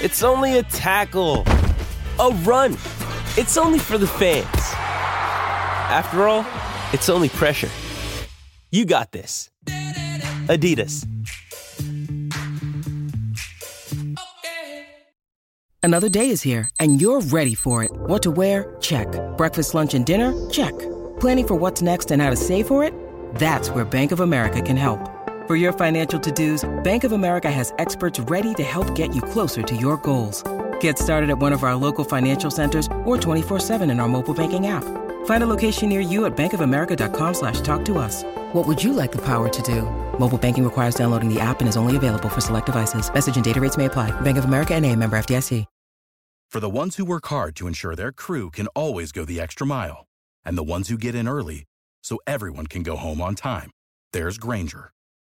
It's only a tackle, a run. It's only for the fans. After all, it's only pressure. You got this. Adidas. Another day is here, and you're ready for it. What to wear? Check. Breakfast, lunch, and dinner? Check. Planning for what's next and how to save for it? That's where Bank of America can help. For your financial to-dos, Bank of America has experts ready to help get you closer to your goals. Get started at one of our local financial centers or 24-7 in our mobile banking app. Find a location near you at bankofamerica.com slash talk to us. What would you like the power to do? Mobile banking requires downloading the app and is only available for select devices. Message and data rates may apply. Bank of America and a member FDIC. For the ones who work hard to ensure their crew can always go the extra mile, and the ones who get in early so everyone can go home on time, there's Grainger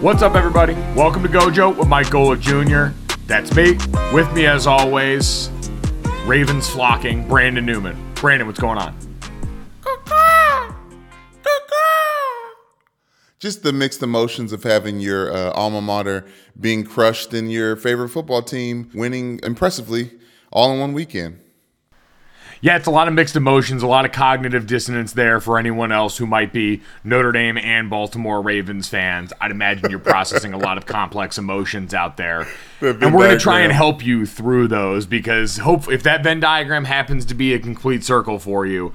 What's up, everybody? Welcome to Gojo with Mike Golic Jr. That's me. With me, as always, Ravens flocking, Brandon Newman. Brandon, what's going on? just the mixed emotions of having your uh, alma mater being crushed and your favorite football team winning impressively all in one weekend. Yeah, it's a lot of mixed emotions, a lot of cognitive dissonance there for anyone else who might be Notre Dame and Baltimore Ravens fans. I'd imagine you're processing a lot of complex emotions out there. and we're going to try and help you through those because hope if that Venn diagram happens to be a complete circle for you,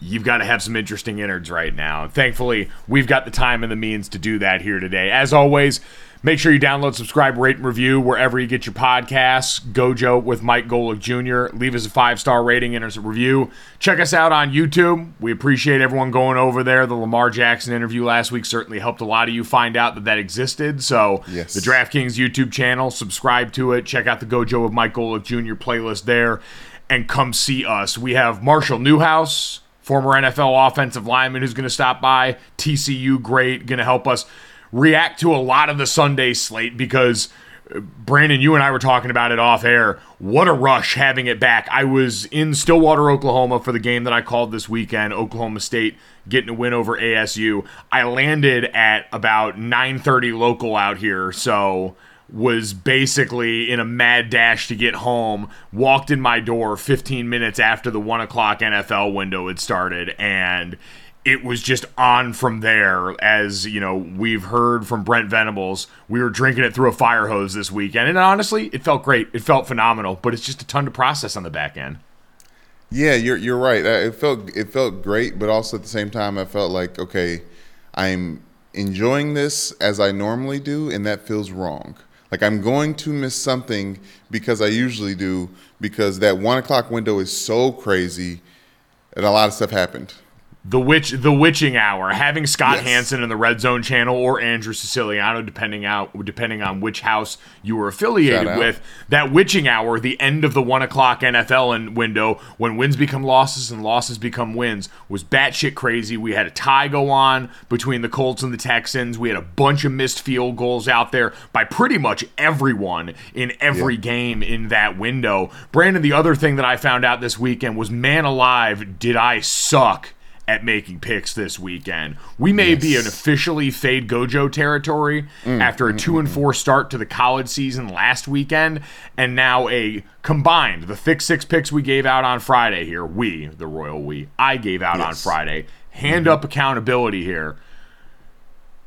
you've got to have some interesting innards right now. Thankfully, we've got the time and the means to do that here today. As always, make sure you download, subscribe, rate, and review wherever you get your podcasts. Gojo with Mike Golic Jr. Leave us a five star rating and a review. Check us out on YouTube. We appreciate everyone going over there. The Lamar Jackson interview last week certainly helped a lot of you find out that that existed. So, Yes. the DraftKings YouTube channel, subscribe to it. Check out the Gojo with Mike Golic Jr. playlist there and come see us. We have Marshall Newhouse former NFL offensive lineman who's going to stop by. TCU great, going to help us react to a lot of the Sunday slate because uh, Brandon, you and I were talking about it off air. What a rush having it back. I was in Stillwater, Oklahoma for the game that I called this weekend, Oklahoma State getting a win over ASU. I landed at about 9:30 local out here, so was basically in a mad dash to get home. Walked in my door 15 minutes after the one o'clock NFL window had started, and it was just on from there. As you know, we've heard from Brent Venables, we were drinking it through a fire hose this weekend, and honestly, it felt great. It felt phenomenal, but it's just a ton to process on the back end. Yeah, you're you're right. It felt it felt great, but also at the same time, I felt like okay, I'm enjoying this as I normally do, and that feels wrong. Like I'm going to miss something because I usually do because that one o'clock window is so crazy, and a lot of stuff happened. The witch, the witching hour, having Scott Yes. Hanson in the Red Zone channel or Andrew Siciliano, depending out depending on which house you were affiliated with. That witching hour, the end of the one o'clock NFL in- window, when wins become losses and losses become wins, was batshit crazy. We had a tie go on between the Colts and the Texans. We had a bunch of missed field goals out there by pretty much everyone in every game in that window. Brandon, the other thing that I found out this weekend was, man alive, did I suck at making picks this weekend. We may be in officially fade Gojo territory mm, after a mm, two and mm, four start to the college season last weekend, and now a combined the thick six picks we gave out on Friday here. We, the royal we, I gave out on Friday. Mm-hmm. Hand up accountability here.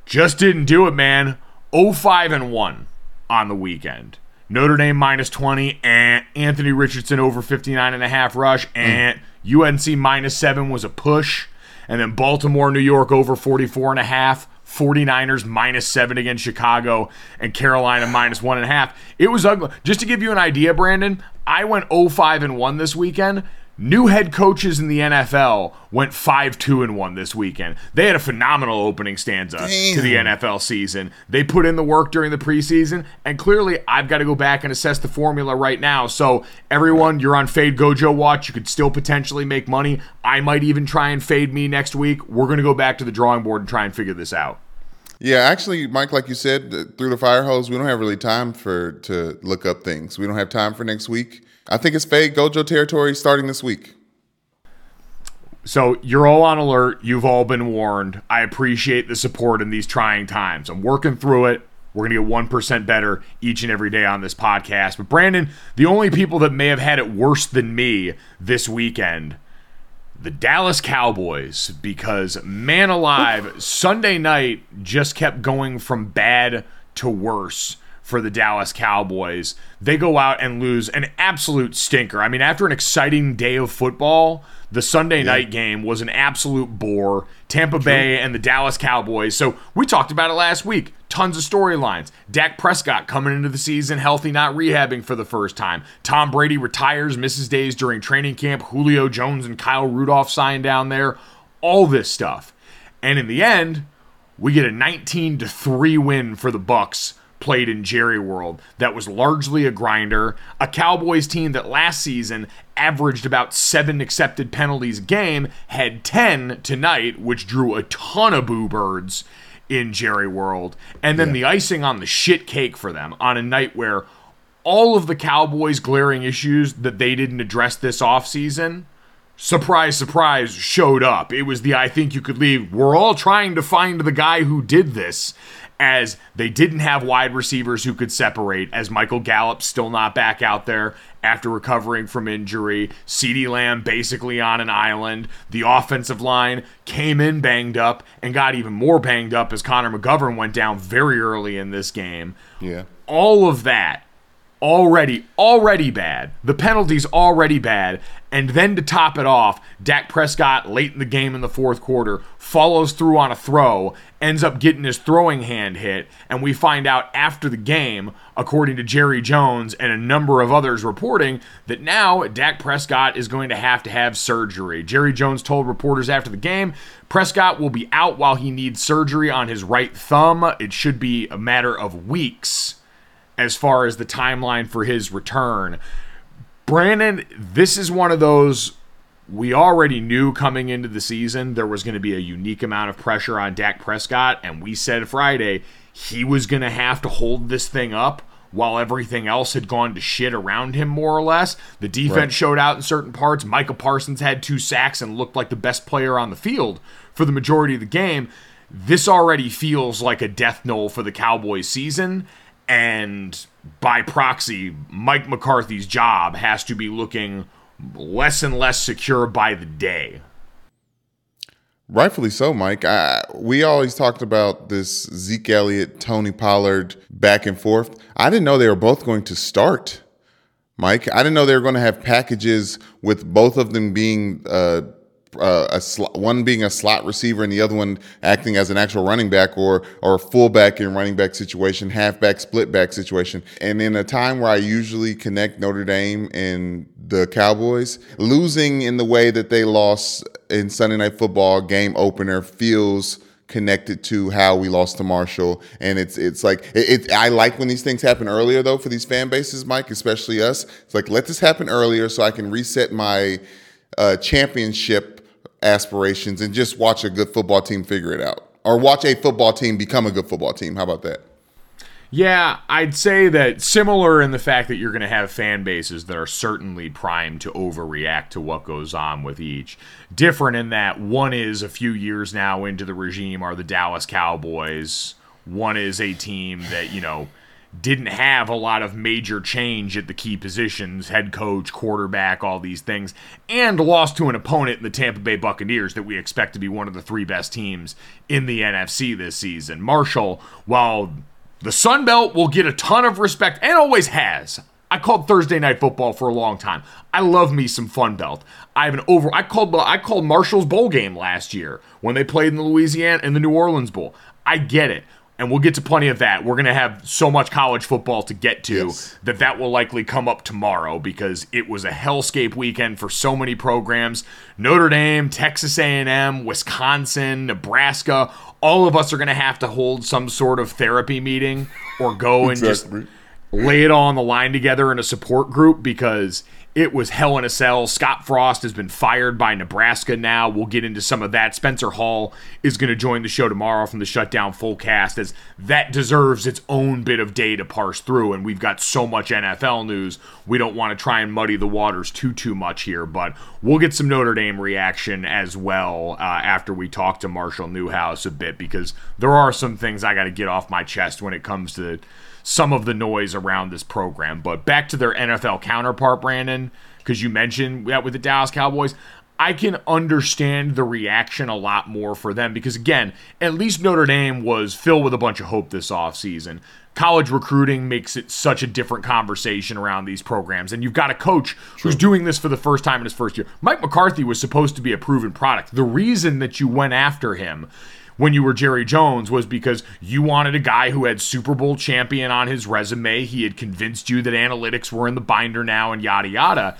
Just didn't do it, man. 05 and 1 on the weekend. Notre Dame minus 20 and Anthony Richardson over 59 and a half rush and UNC minus 7 was a push. And then Baltimore New York over 44 and a half. 49ers minus 7 against Chicago and Carolina minus 1.5 it was ugly. Just to give you an idea Brandon I went 05 and 1 this weekend New head coaches in the NFL went 5 2 and 1 this weekend. They had a phenomenal opening stanza Damn. to the NFL season. They put in the work during the preseason, and clearly I've got to go back and assess the formula right now. So, everyone, you're on Fade Gojo Watch. You could still potentially make money. I might even try and fade me next week. We're going to go back to the drawing board and try and figure this out. Yeah, actually, Mike, like you said, through the fire hose, we don't have really time for to look up things. We don't have time for next week. I think it's fake Gojo territory starting this week. So you're all on alert. You've all been warned. I appreciate the support in these trying times. I'm working through it. We're going to get 1% better each and every day on this podcast. But Brandon, the only people that may have had it worse than me this weekend, the Dallas Cowboys, because man alive, Sunday night just kept going from bad to worse for the Dallas Cowboys. They go out and lose an absolute stinker. I mean, after an exciting day of football, the Sunday night game was an absolute bore. Tampa Bay and the Dallas Cowboys. So we talked about it last week. Tons of storylines. Dak Prescott coming into the season healthy, not rehabbing for the first time. Tom Brady retires, misses days during training camp. Julio Jones and Kyle Rudolph signed down there. All this stuff. And in the end, we get a 19 to 3 win for the Bucks played in Jerry World that was largely a grinder, a Cowboys team that last season averaged about 7 accepted penalties a game had 10 tonight which drew a ton of boo birds in Jerry World. And then the icing on the shit cake for them on a night where all of the Cowboys glaring issues that they didn't address this offseason surprise, surprise, showed up. It was the I think you could leave. We're all trying to find the guy who did this. As they didn't have wide receivers who could separate, as Michael Gallup still not back out there after recovering from injury, CeeDee Lamb basically on an island. The offensive line came in banged up and got even more banged up as Connor McGovern went down very early in this game. Yeah. All of that already already bad. The penalties already bad. And then to top it off, Dak Prescott late in the game in the fourth quarter follows through on a throw, ends up getting his throwing hand hit, and we find out after the game, according to Jerry Jones and a number of others reporting, that now Dak Prescott is going to have to have surgery. Jerry Jones told reporters after the game, Prescott will be out while he needs surgery on his right thumb. It should be a matter of weeks as far as the timeline for his return. Brandon, this is one of those we already knew coming into the season there was going to be a unique amount of pressure on Dak Prescott, and we said Friday he was going to have to hold this thing up while everything else had gone to shit around him, more or less. The defense Right. showed out in certain parts. Micah Parsons had two sacks and looked like the best player on the field for the majority of the game. This already feels like a death knell for the Cowboys season. And by proxy, Mike McCarthy's job has to be looking less and less secure by the day. Rightfully so, Mike. I, we always talked about this Zeke Elliott, Tony Pollard back and forth. I didn't know they were both going to start, Mike. I didn't know they were going to have packages with both of them being uh, uh, a sl- one being a slot receiver and the other one acting as an actual running back or or fullback in running back situation, halfback, split back situation. And in a time where I usually connect Notre Dame and the Cowboys, losing in the way that they lost in Sunday Night Football game opener feels connected to how we lost to Marshall, and it's it's like it, it. I like when these things happen earlier though for these fan bases, Mike, especially us. It's like let this happen earlier so I can reset my uh, championship aspirations and just watch a good football team figure it out, or watch a football team become a good football team. How about that? Yeah, I'd say that similar in the fact that you're going to have fan bases that are certainly primed to overreact to what goes on with each. Different in that one is a few years now into the regime are the Dallas Cowboys. One is a team that, you know, didn't have a lot of major change at the key positions head coach, quarterback, all these things and lost to an opponent in the Tampa Bay Buccaneers that we expect to be one of the three best teams in the NFC this season. Marshall, while The Sun Belt will get a ton of respect and always has. I called Thursday night football for a long time. I love me some Fun Belt. I have an over. I called I called Marshall's bowl game last year when they played in the Louisiana and the New Orleans Bowl. I get it and we'll get to plenty of that. We're going to have so much college football to get to yes. that that will likely come up tomorrow because it was a hellscape weekend for so many programs. Notre Dame, Texas A&M, Wisconsin, Nebraska, all of us are going to have to hold some sort of therapy meeting or go and exactly. just lay it all on the line together in a support group because it was hell in a cell. Scott Frost has been fired by Nebraska now. We'll get into some of that. Spencer Hall is going to join the show tomorrow from the Shutdown Full Cast, as that deserves its own bit of day to parse through. And we've got so much NFL news, we don't want to try and muddy the waters too, too much here. But we'll get some Notre Dame reaction as well uh, after we talk to Marshall Newhouse a bit, because there are some things I got to get off my chest when it comes to some of the noise around this program. But back to their NFL counterpart, Brandon, because you mentioned that with the Dallas Cowboys. I can understand the reaction a lot more for them because, again, at least Notre Dame was filled with a bunch of hope this offseason. College recruiting makes it such a different conversation around these programs. And you've got a coach True. who's doing this for the first time in his first year. Mike McCarthy was supposed to be a proven product. The reason that you went after him when you were Jerry Jones was because you wanted a guy who had Super Bowl champion on his resume. He had convinced you that analytics were in the binder now and yada yada.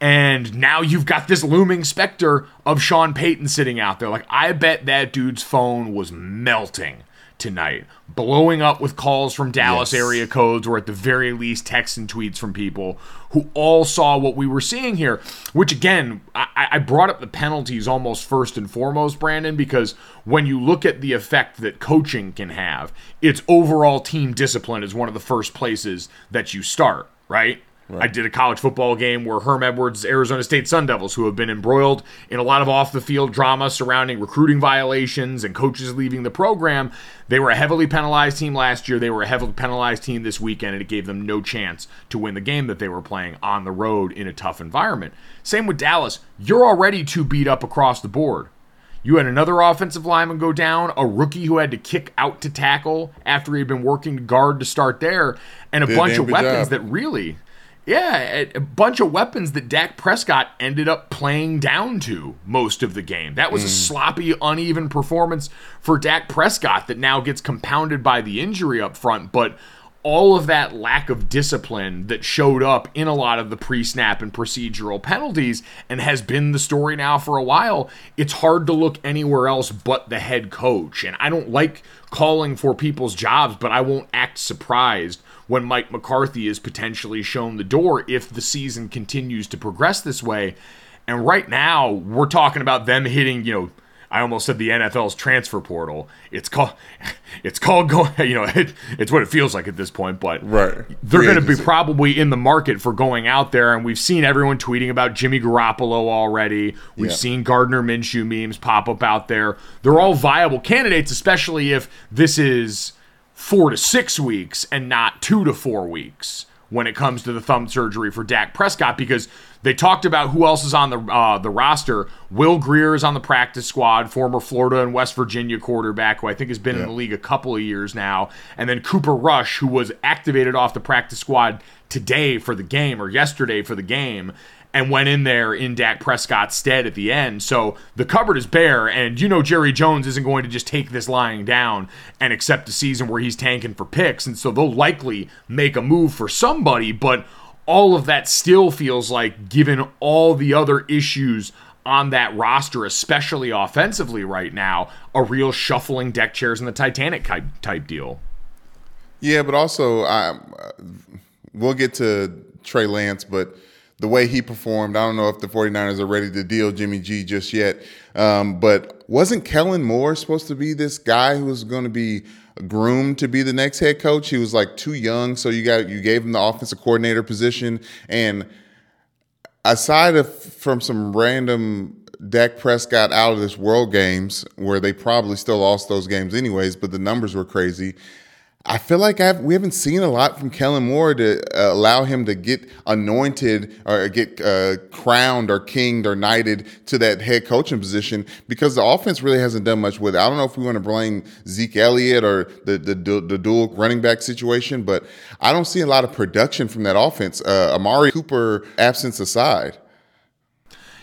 And now you've got this looming specter of Sean Payton sitting out there. Like, I bet that dude's phone was melting tonight, blowing up with calls from Dallas yes. area codes or at the very least texts and tweets from people who all saw what we were seeing here. Which again, I, I, brought up the penalties almost first and foremost, Brandon, because when you look at the effect that coaching can have, its overall team discipline is one of the first places that you start, right? Right. I did a college football game where Herm Edwards, Arizona State Sun Devils, who have been embroiled in a lot of off the field drama surrounding recruiting violations and coaches leaving the program. They were a heavily penalized team last year. They were a heavily penalized team this weekend, and it gave them no chance to win the game that they were playing on the road in a tough environment. Same with Dallas. You're already too beat up across the board. You had another offensive lineman go down, a rookie who had to kick out to tackle after he had been working guard to start there, and a Did bunch of weapons job. that really yeah, a bunch of weapons that Dak Prescott ended up playing down to most of the game. That was mm. a sloppy, uneven performance for Dak Prescott that now gets compounded by the injury up front. But all of that lack of discipline that showed up in a lot of the pre snap and procedural penalties and has been the story now for a while, it's hard to look anywhere else but the head coach. And I don't like calling for people's jobs, but I won't act surprised when Mike McCarthy is potentially shown the door if the season continues to progress this way. And right now, we're talking about them hitting, you know, I almost said the NFL's transfer portal. It's called, it's called going. You know, it, it's what it feels like at this point. But right, they're going to be probably in the market for going out there. And we've seen everyone tweeting about Jimmy Garoppolo already. We've yeah. seen Gardner Minshew memes pop up out there. They're all viable candidates, especially if this is four to six weeks and not two to four weeks when it comes to the thumb surgery for Dak Prescott because they talked about who else is on the uh, the roster. Will Grier is on the practice squad, former Florida and West Virginia quarterback who I think has been yeah. in the league a couple of years now, and then Cooper Rush who was activated off the practice squad today for the game or yesterday for the game and went in there in Dak Prescott's stead at the end. So the cupboard is bare, and you know Jerry Jones isn't going to just take this lying down and accept a season where he's tanking for picks, and so they'll likely make a move for somebody, but all of that still feels like, given all the other issues on that roster, especially offensively right now, a real shuffling deck chairs in the Titanic type deal. Yeah, but also, I, we'll get to Trey Lance, but the way he performed. I don't know if the 49ers are ready to deal Jimmy G just yet. Um, but wasn't Kellen Moore supposed to be this guy who was going to be groomed to be the next head coach? He was like too young, so you got you gave him the offensive coordinator position. And aside of from some random Dak Prescott out of this world games where they probably still lost those games anyways, but the numbers were crazy. I feel like I've, we haven't seen a lot from Kellen Moore to uh, allow him to get anointed or get uh, crowned or kinged or knighted to that head coaching position because the offense really hasn't done much with it. I don't know if we want to blame Zeke Elliott or the, the, the dual running back situation, but I don't see a lot of production from that offense. Uh, Amari Cooper absence aside.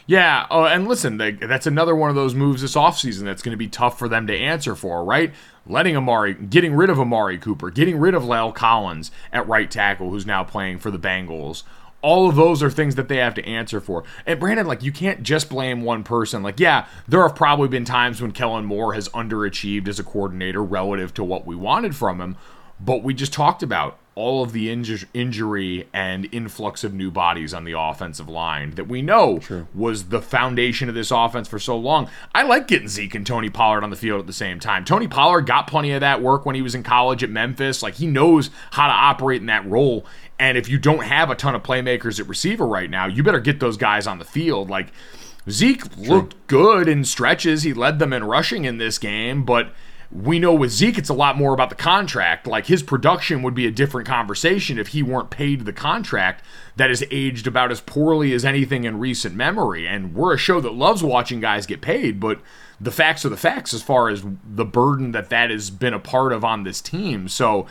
Yeah, uh, and listen, they, that's another one of those moves this offseason that's going to be tough for them to answer for, right? Letting Amari, getting rid of Amari Cooper, getting rid of La'el Collins at right tackle, who's now playing for the Bengals. All of those are things that they have to answer for. And Brandon, like, you can't just blame one person. Like, yeah, there have probably been times when Kellen Moore has underachieved as a coordinator relative to what we wanted from him. But we just talked about all of the inju- injury and influx of new bodies on the offensive line that we know True. was the foundation of this offense for so long. I like getting Zeke and Tony Pollard on the field at the same time. Tony Pollard got plenty of that work when he was in college at Memphis. Like he knows how to operate in that role. And if you don't have a ton of playmakers at receiver right now, you better get those guys on the field. Like Zeke True. looked good in stretches. He led them in rushing in this game, but we know with Zeke, it's a lot more about the contract. Like his production would be a different conversation if he weren't paid the contract that has aged about as poorly as anything in recent memory. And we're a show that loves watching guys get paid, but the facts are the facts as far as the burden that that has been a part of on this team. So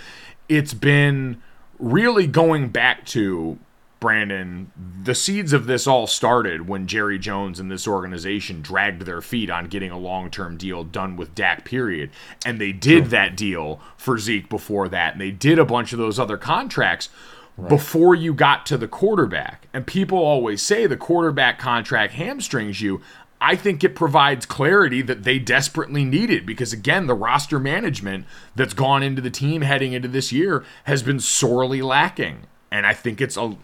it's been really going back to Brandon, the seeds of this all started when Jerry Jones and this organization dragged their feet on getting a long term deal done with Dak, period. And they did that deal for Zeke before that. And they did a bunch of those other contracts right. before you got to the quarterback. And people always say the quarterback contract hamstrings you. I think it provides clarity that they desperately needed because, again, the roster management that's gone into the team heading into this year has been sorely lacking. And I think it's a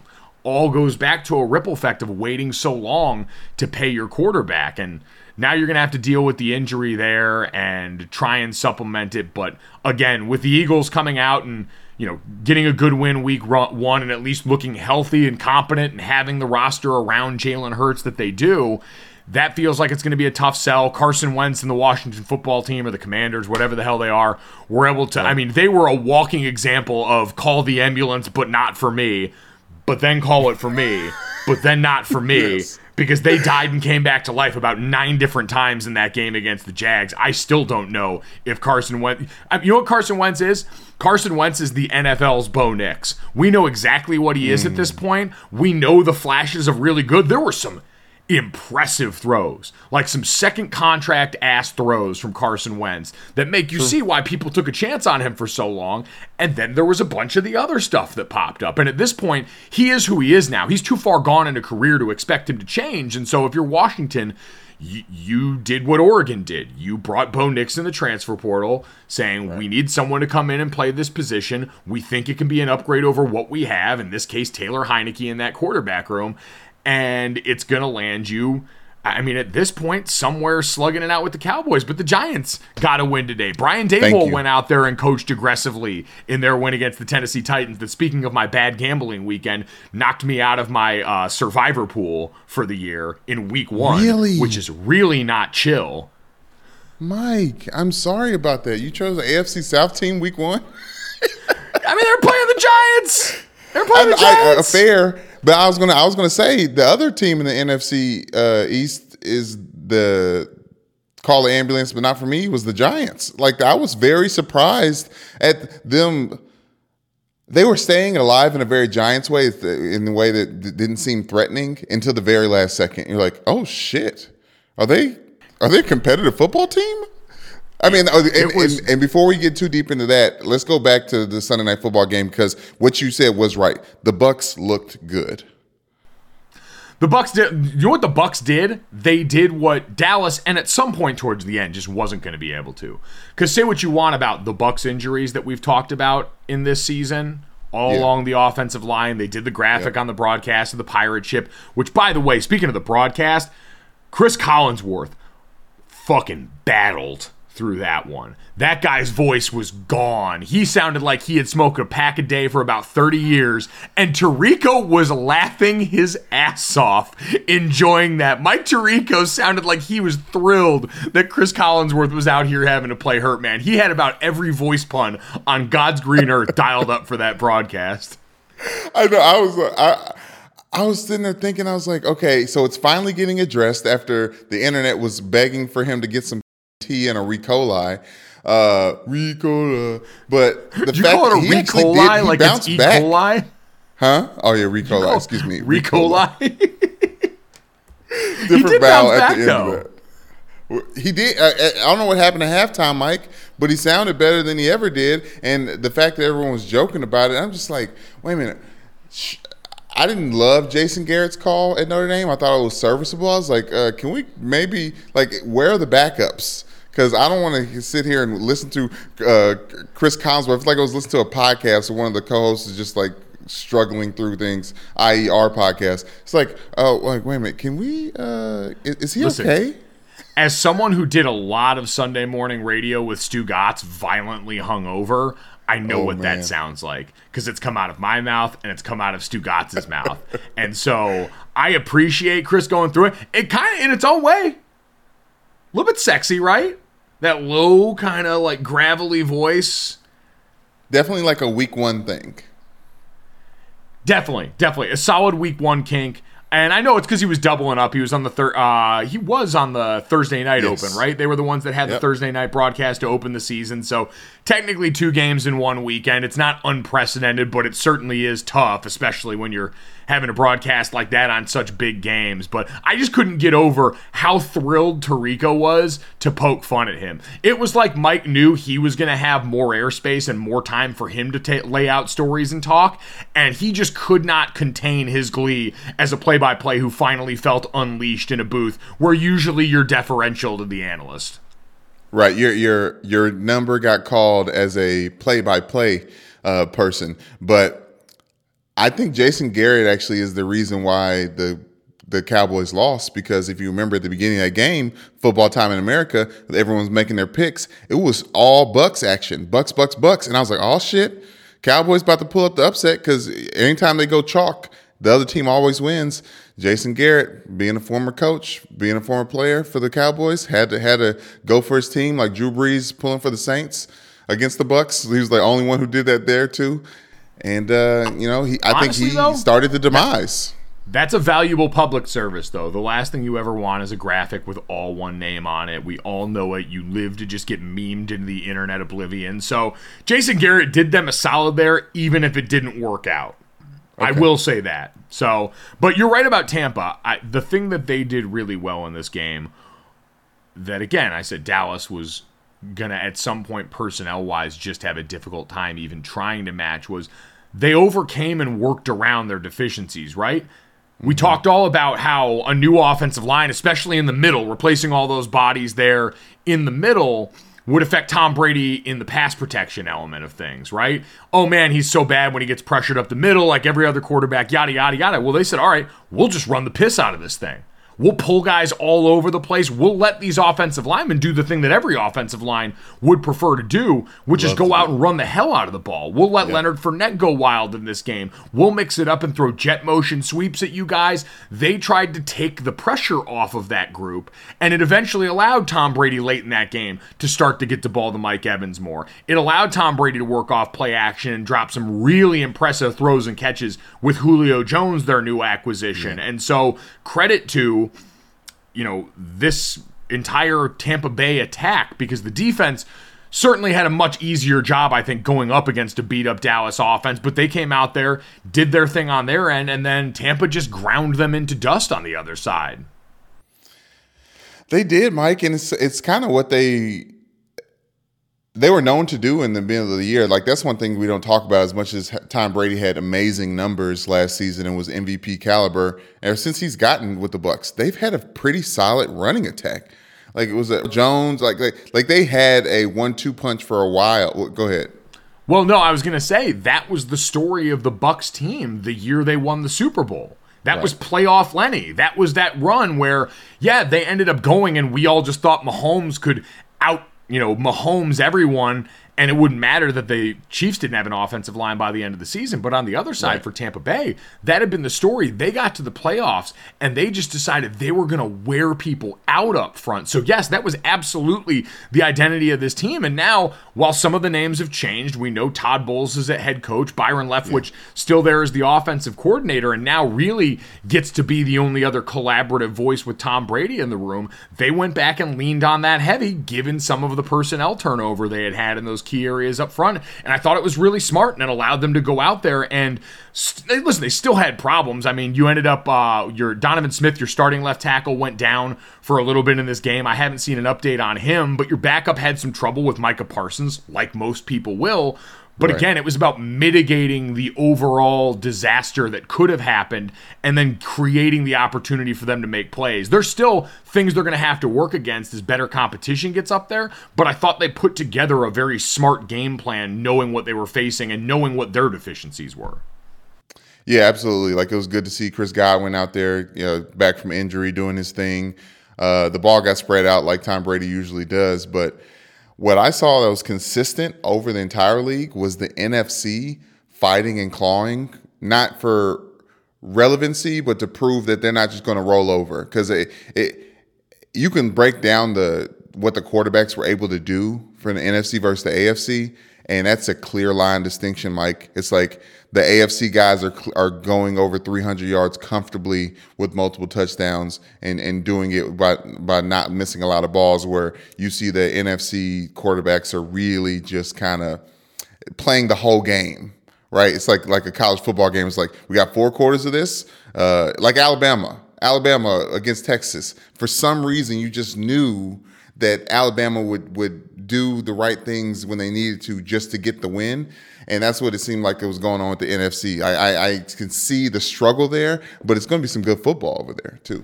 all goes back to a ripple effect of waiting so long to pay your quarterback. And now you're going to have to deal with the injury there and try and supplement it. But again, with the Eagles coming out and you know, getting a good win week one and at least looking healthy and competent and having the roster around Jalen Hurts that they do, that feels like it's going to be a tough sell. Carson Wentz and the Washington football team or the Commanders, whatever the hell they are, were able to. I mean, they were a walking example of call the ambulance, but not for me but then call it for me, but then not for me. Yes. Because they died and came back to life about nine different times in that game against the Jags. I still don't know if Carson Wentz. You know what Carson Wentz is? Carson Wentz is the NFL's Bo Nix. We know exactly what he is mm. at this hmm. point. We know the flashes of really good. There were some impressive throws, like some second contract ass throws from Carson Wentz that make you see why people took a chance on him for so long. And then there was a bunch of the other stuff that popped up. And at this point, he is who he is now. He's too far gone in a career to expect him to change. And so if you're Washington, you, you did what Oregon did. You brought Bo Nix in the transfer portal, saying, right. We need someone to come in and play this position. We think it can be an upgrade over what we have, in this case, Taylor Heinicke in that quarterback room and it's going to land you. I mean, at this point, somewhere slugging it out with the Cowboys, but the Giants got a win today. Brian Daboll went out there and coached aggressively in their win against the Tennessee Titans. That, speaking of my bad gambling weekend, knocked me out of my uh, survivor pool for the year in week one, really? which is really not chill. Mike, I'm sorry about that. You chose the AFC South team week one. I mean, they're playing the Giants. They're playing I, the Giants. I, uh, fair. But I was gonna I was gonna say the other team in the NFC uh, East is the call the ambulance, but not for me. Was the Giants? Like I was very surprised at them. They were staying alive in a very Giants way, in the way that didn't seem threatening until the very last second. You're like, oh shit, are they are they a competitive football team? I mean, uh, and, was, and, and, before we get too deep into that, let's go back to the Sunday night football game because what you said was right. The Bucks looked good. The Bucks did. You know what the Bucks did? They did what Dallas, and at some point towards the end, just wasn't going to be able to. Because say what you want about the Bucks injuries that we've talked about in this season, all yeah. along the offensive line. They did the graphic on the broadcast of the pirate ship. Which, by the way, speaking of the broadcast, Chris Collinsworth fucking battled through that one. That guy's voice was gone. He sounded like he had smoked a pack a day for about 30 years, and Tirico was laughing his ass off, enjoying that. Mike Tirico sounded like he was thrilled that Chris Collinsworth was out here having to play hurt man. He had about every voice pun on God's green earth dialed up for that broadcast. I know. I was. I I was sitting there thinking. I was like, okay, so it's finally getting addressed after the internet was begging for him to get some tea and a Ricola. Uh, Ricola. But the you fact call it a he did, like it's bounced E. back. coli? Huh? Oh yeah, Ricola. Excuse me, Ricola. Different did vowel at the end though. of that. Well, He did. I, I I don't know what happened at halftime, Mike, but he sounded better than he ever did. And the fact that everyone was joking about it, I'm just like, wait a minute. I didn't love Jason Garrett's call at Notre Dame. I thought it was serviceable. I was like, uh, can we maybe like where are the backups? Because I don't want to sit here and listen to uh, Chris Collinsworth. It's like I was listening to a podcast, and one of the co-hosts is just like struggling through things, i.e., our podcast. It's like, oh, like wait a minute, can we? Uh, is, is he Listen, okay? As someone who did a lot of Sunday morning radio with Stu Gatz violently hungover, I know Oh, what man. that sounds like because it's come out of my mouth and it's come out of Stu Gatz's mouth. And so I appreciate Chris going through it. It kind of, in its own way, a little bit sexy, right? That low, kind of like gravelly voice. Definitely like a week one thing. Definitely, definitely a solid week one kink. And I know it's because he was doubling up. He was on the third. Uh, he was on the Thursday night Yes. open, right? They were the ones that had the Thursday night broadcast to open the season. So technically, two games in one weekend. It's not unprecedented, but it certainly is tough, especially when you're having a broadcast like that on such big games. But I just couldn't get over how thrilled Tirico was to poke fun at him. It was like Mike knew he was going to have more airspace and more time for him to ta- lay out stories and talk, and he just could not contain his glee as a play-by-play who finally felt unleashed in a booth where usually you're deferential to the analyst. Right. Your your your number got called as a play by play person, but I think Jason Garrett actually is the reason why the the Cowboys lost because if you remember at the beginning of that game, football time in America, everyone's making their picks. It was all Bucks action, Bucks, Bucks, Bucks, and I was like, oh shit, Cowboys about to pull up the upset because anytime they go chalk, the other team always wins. Jason Garrett, being a former coach, being a former player for the Cowboys, had to had to go for his team like Drew Brees pulling for the Saints against the Bucks. He was the only one who did that there too. And uh, you know, he I Honestly, think he though, started the demise. That's a valuable public service, though. The last thing you ever want is a graphic with all one name on it. We all know it. You live to just get memed into the internet oblivion. So Jason Garrett did them a solid there, even if it didn't work out. I will say that. So, but you're right about Tampa. I, the thing that they did really well in this game, that again, I said Dallas was gonna at some point personnel wise just have a difficult time even trying to match was they overcame and worked around their deficiencies, right? We mm-hmm. talked all about how a new offensive line, especially in the middle, replacing all those bodies there in the middle, would affect Tom Brady in the pass protection element of things, right? Oh man, he's so bad when he gets pressured up the middle, like every other quarterback, yada, yada, yada. Well, they said, all right, we'll just run the piss out of this thing. We'll pull guys all over the place. We'll let these offensive linemen do the thing that every offensive line would prefer to do, which is go out and run the hell out of the ball. We'll let Leonard Fournette go wild in this game. We'll mix it up and throw jet motion sweeps at you guys. They tried to take the pressure off of that group, and it eventually allowed Tom Brady late in that game to start to get the ball to Mike Evans more. It allowed Tom Brady to work off play action and drop some really impressive throws and catches with Julio Jones, their new acquisition. And so, credit to you know, this entire Tampa Bay attack because the defense certainly had a much easier job, I think, going up against a beat up Dallas offense. But they came out there, did their thing on their end, and then Tampa just ground them into dust on the other side. They did, Mike, and it's it's kind of what they they were known to do in the beginning of the year. Like that's one thing we don't talk about as much as Tom Brady had amazing numbers last season and was MVP caliber. Ever since he's gotten with the Bucks, they've had a pretty solid running attack. Like it was a Jones, like they, like they had a one-two punch for a while. Well, Go ahead. Well, no, I was going to say that was the story of the Bucks team the year they won the Super Bowl. That was playoff Lenny. That was that run where, yeah, they ended up going, and we all just thought Mahomes could out you know, Mahomes, everyone, and it wouldn't matter that the Chiefs didn't have an offensive line by the end of the season. But on the other side, right. for Tampa Bay, that had been the story. They got to the playoffs and they just decided they were going to wear people out up front. So, yes, that was absolutely the identity of this team. And now, while some of the names have changed, we know Todd Bowles is a head coach, Byron Leftwich yeah. still there as the offensive coordinator, and now really gets to be the only other collaborative voice with Tom Brady in the room. They went back and leaned on that heavy, given some of the personnel turnover they had had in those key areas up front. And I thought it was really smart and it allowed them to go out there and st- listen, they still had problems. I mean, you ended up, uh, your Donovan Smith, your starting left tackle, went down for a little bit in this game. I haven't seen an update on him, but your backup had some trouble with Micah Parsons, like most people will. But right. again, it was about mitigating the overall disaster that could have happened and then creating the opportunity for them to make plays. There's still things they're going to have to work against as better competition gets up there, but I thought they put together a very smart game plan knowing what they were facing and knowing what their deficiencies were. Yeah, absolutely. Like it was good to see Chris Godwin out there, you know, back from injury doing his thing. Uh, the ball got spread out like Tom Brady usually does, but what I saw that was consistent over the entire league was the NFC fighting and clawing, not for relevancy, but to prove that they're not just going to roll over. Because it, it, you can break down the what the quarterbacks were able to do for the NFC versus the AFC, and that's a clear line distinction. Mike, it's like the AFC guys are are going over 300 yards comfortably with multiple touchdowns and and doing it by by not missing a lot of balls. Where you see the NFC quarterbacks are really just kind of playing the whole game. Right, it's like like a college football game. It's like we got four quarters of this, uh, like Alabama, Alabama against Texas. For some reason, you just knew that Alabama would would do the right things when they needed to just to get the win and that's what it seemed like it was going on with the NFC. I, I, I can see the struggle there, but it's going to be some good football over there too.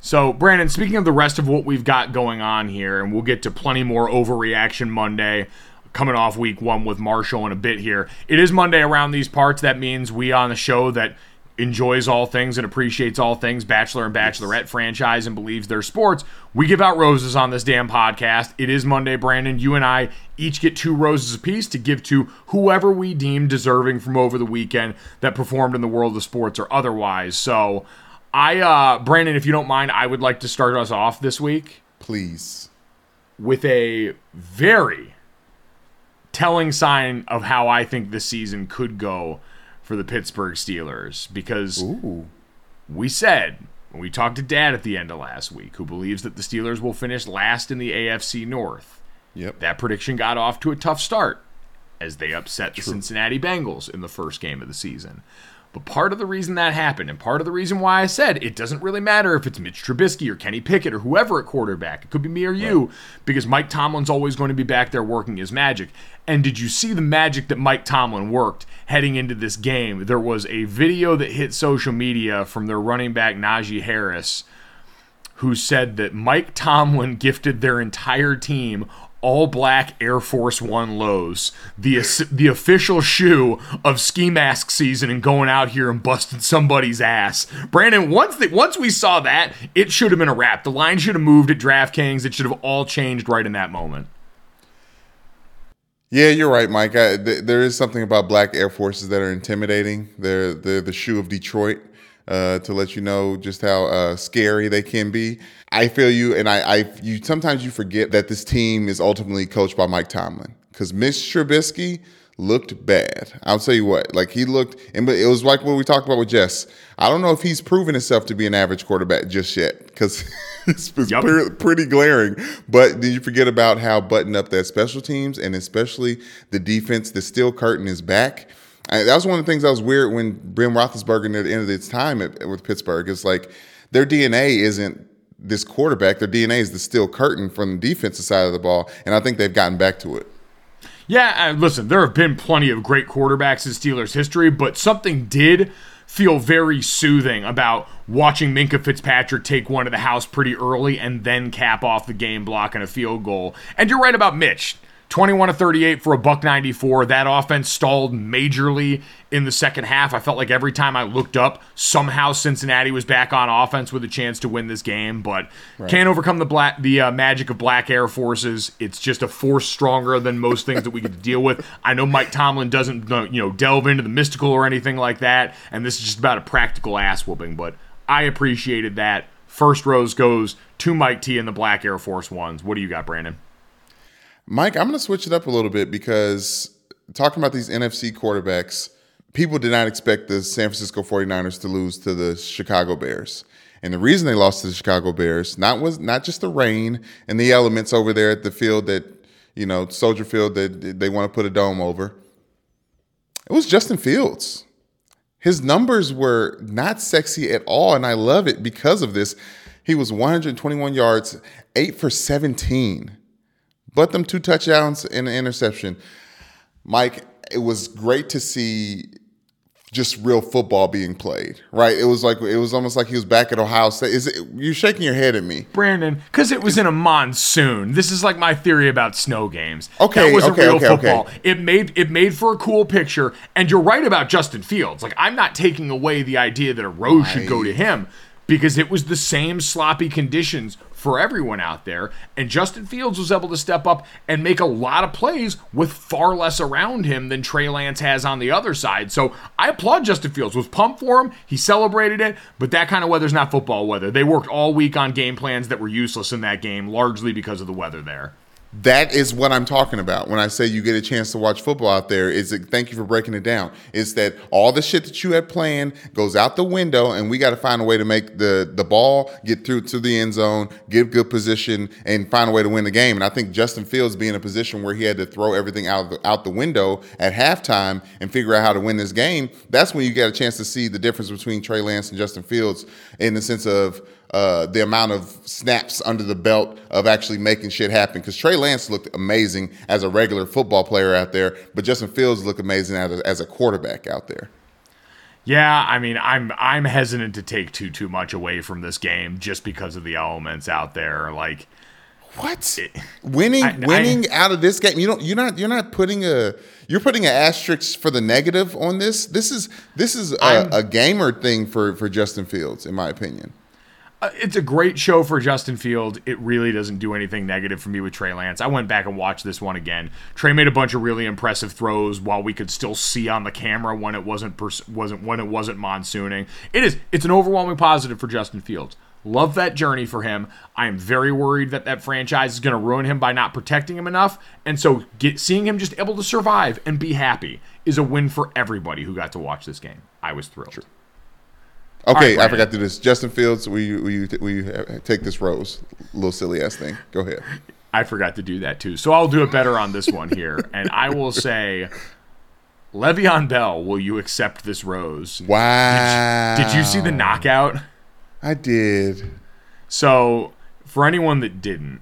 So, Brandon, speaking of the rest of what we've got going on here, and we'll get to plenty more overreaction Monday coming off week one with Marshall in a bit here. It is Monday around these parts. That means we on the show that enjoys all things and appreciates all things Bachelor and Bachelorette franchise and believes they're sports. We give out roses on this damn podcast. It is Monday, Brandon. You and I each get two roses apiece to give to whoever we deem deserving from over the weekend that performed in the world of sports or otherwise. So, I, uh, Brandon, if you don't mind, I would like to start us off this week. Please. With a very telling sign of how I think this season could go for the Pittsburgh Steelers because Ooh. we said we talked to Dad at the end of last week, who believes that the Steelers will finish last in the AFC North. Yep. That prediction got off to a tough start as they upset True. the Cincinnati Bengals in the first game of the season. But part of the reason that happened, and part of the reason why I said it doesn't really matter if it's Mitch Trubisky or Kenny Pickett or whoever at quarterback, it could be me or you, right. because Mike Tomlin's always going to be back there working his magic. And did you see the magic that Mike Tomlin worked heading into this game? There was a video that hit social media from their running back, Najee Harris, who said that Mike Tomlin gifted their entire team all black Air Force One lows, the the official shoe of ski mask season, and going out here and busting somebody's ass. Brandon, once that once we saw that, it should have been a wrap. The line should have moved at DraftKings. It should have all changed right in that moment. Yeah, you're right, Mike. I, th- there is something about black Air Forces that are intimidating. They're, they're the shoe of Detroit uh, to let you know just how uh, scary they can be. I feel you, and I, I, you sometimes you forget that this team is ultimately coached by Mike Tomlin because Mitch Trubisky looked bad. I'll tell you what, like he looked, and it was like what we talked about with Jess. I don't know if he's proven himself to be an average quarterback just yet because it's, it's yep. pretty, pretty glaring. But did you forget about how buttoned up that special teams and especially the defense? The steel curtain is back. I, that was one of the things that was weird when Ben Roethlisberger at the end of his time at, with Pittsburgh. It's like their DNA isn't this quarterback. Their DNA is the steel curtain from the defensive side of the ball, and I think they've gotten back to it. Yeah, uh, listen, there have been plenty of great quarterbacks in Steelers history, but something did feel very soothing about watching Minkah Fitzpatrick take one to the house pretty early and then cap off the game blocking a field goal. And you're right about Mitch. 21 to 38 for a buck 94. That offense stalled majorly in the second half. I felt like every time I looked up, somehow Cincinnati was back on offense with a chance to win this game, but right. can't overcome the black the uh, magic of black air forces. It's just a force stronger than most things that we get to deal with. I know Mike Tomlin doesn't uh, you know delve into the mystical or anything like that, and this is just about a practical ass whooping, but I appreciated that. First rose goes to Mike T and the Black Air Force Ones. What do you got, Brandon? Mike, I'm going to switch it up a little bit because talking about these NFC quarterbacks, people did not expect the San Francisco 49ers to lose to the Chicago Bears. And the reason they lost to the Chicago Bears not was not just the rain and the elements over there at the field that, you know, Soldier Field that they want to put a dome over. It was Justin Fields. His numbers were not sexy at all, and I love it because of this. He was 121 yards, 8 for 17 but them two touchdowns and an interception. Mike, it was great to see just real football being played, right? It was like it was almost like he was back at Ohio State. Is it, you're shaking your head at me, Brandon? Because it was in a monsoon. This is like my theory about snow games. Okay, that wasn't okay, real okay, football. okay. It made it made for a cool picture. And you're right about Justin Fields. Like I'm not taking away the idea that a rose should go to him because it was the same sloppy conditions for everyone out there. And Justin Fields was able to step up and make a lot of plays with far less around him than Trey Lance has on the other side. So I applaud Justin Fields. Was pumped for him. He celebrated it, but that kind of weather's not football weather. They worked all week on game plans that were useless in that game, largely because of the weather there. That is what I'm talking about when I say you get a chance to watch football out there. Is it, thank you for breaking it down. Is that all the shit that you had planned goes out the window, and we got to find a way to make the the ball get through to the end zone, give good position, and find a way to win the game. And I think Justin Fields being in a position where he had to throw everything out the, out the window at halftime and figure out how to win this game. That's when you get a chance to see the difference between Trey Lance and Justin Fields in the sense of uh, the amount of snaps under the belt of actually making shit happen. Because Trey Lance looked amazing as a regular football player out there, but Justin Fields looked amazing as a, as a quarterback out there. Yeah, I mean, I'm I'm hesitant to take too too much away from this game just because of the elements out there. Like, what winning I, winning I, out of this game? You don't you're not you're not putting a you're putting an asterisk for the negative on this. This is this is a, a gamer thing for for Justin Fields, in my opinion. Uh, it's a great show for Justin Field. It really doesn't do anything negative for me with Trey Lance. I went back and watched this one again. Trey made a bunch of really impressive throws while we could still see on the camera when it wasn't pers- wasn't when it wasn't monsooning. It is it's an overwhelming positive for Justin Fields. Love that journey for him. I am very worried that that franchise is going to ruin him by not protecting him enough. And so get, seeing him just able to survive and be happy is a win for everybody who got to watch this game. I was thrilled. True. Okay, right, I forgot to do this. Justin Fields, will you, will you, will you take this rose? Little silly ass thing. Go ahead. I forgot to do that too. So I'll do it better on this one here. and I will say, Le'Veon Bell, will you accept this rose? Wow. Did you, did you see the knockout? I did. So, for anyone that didn't,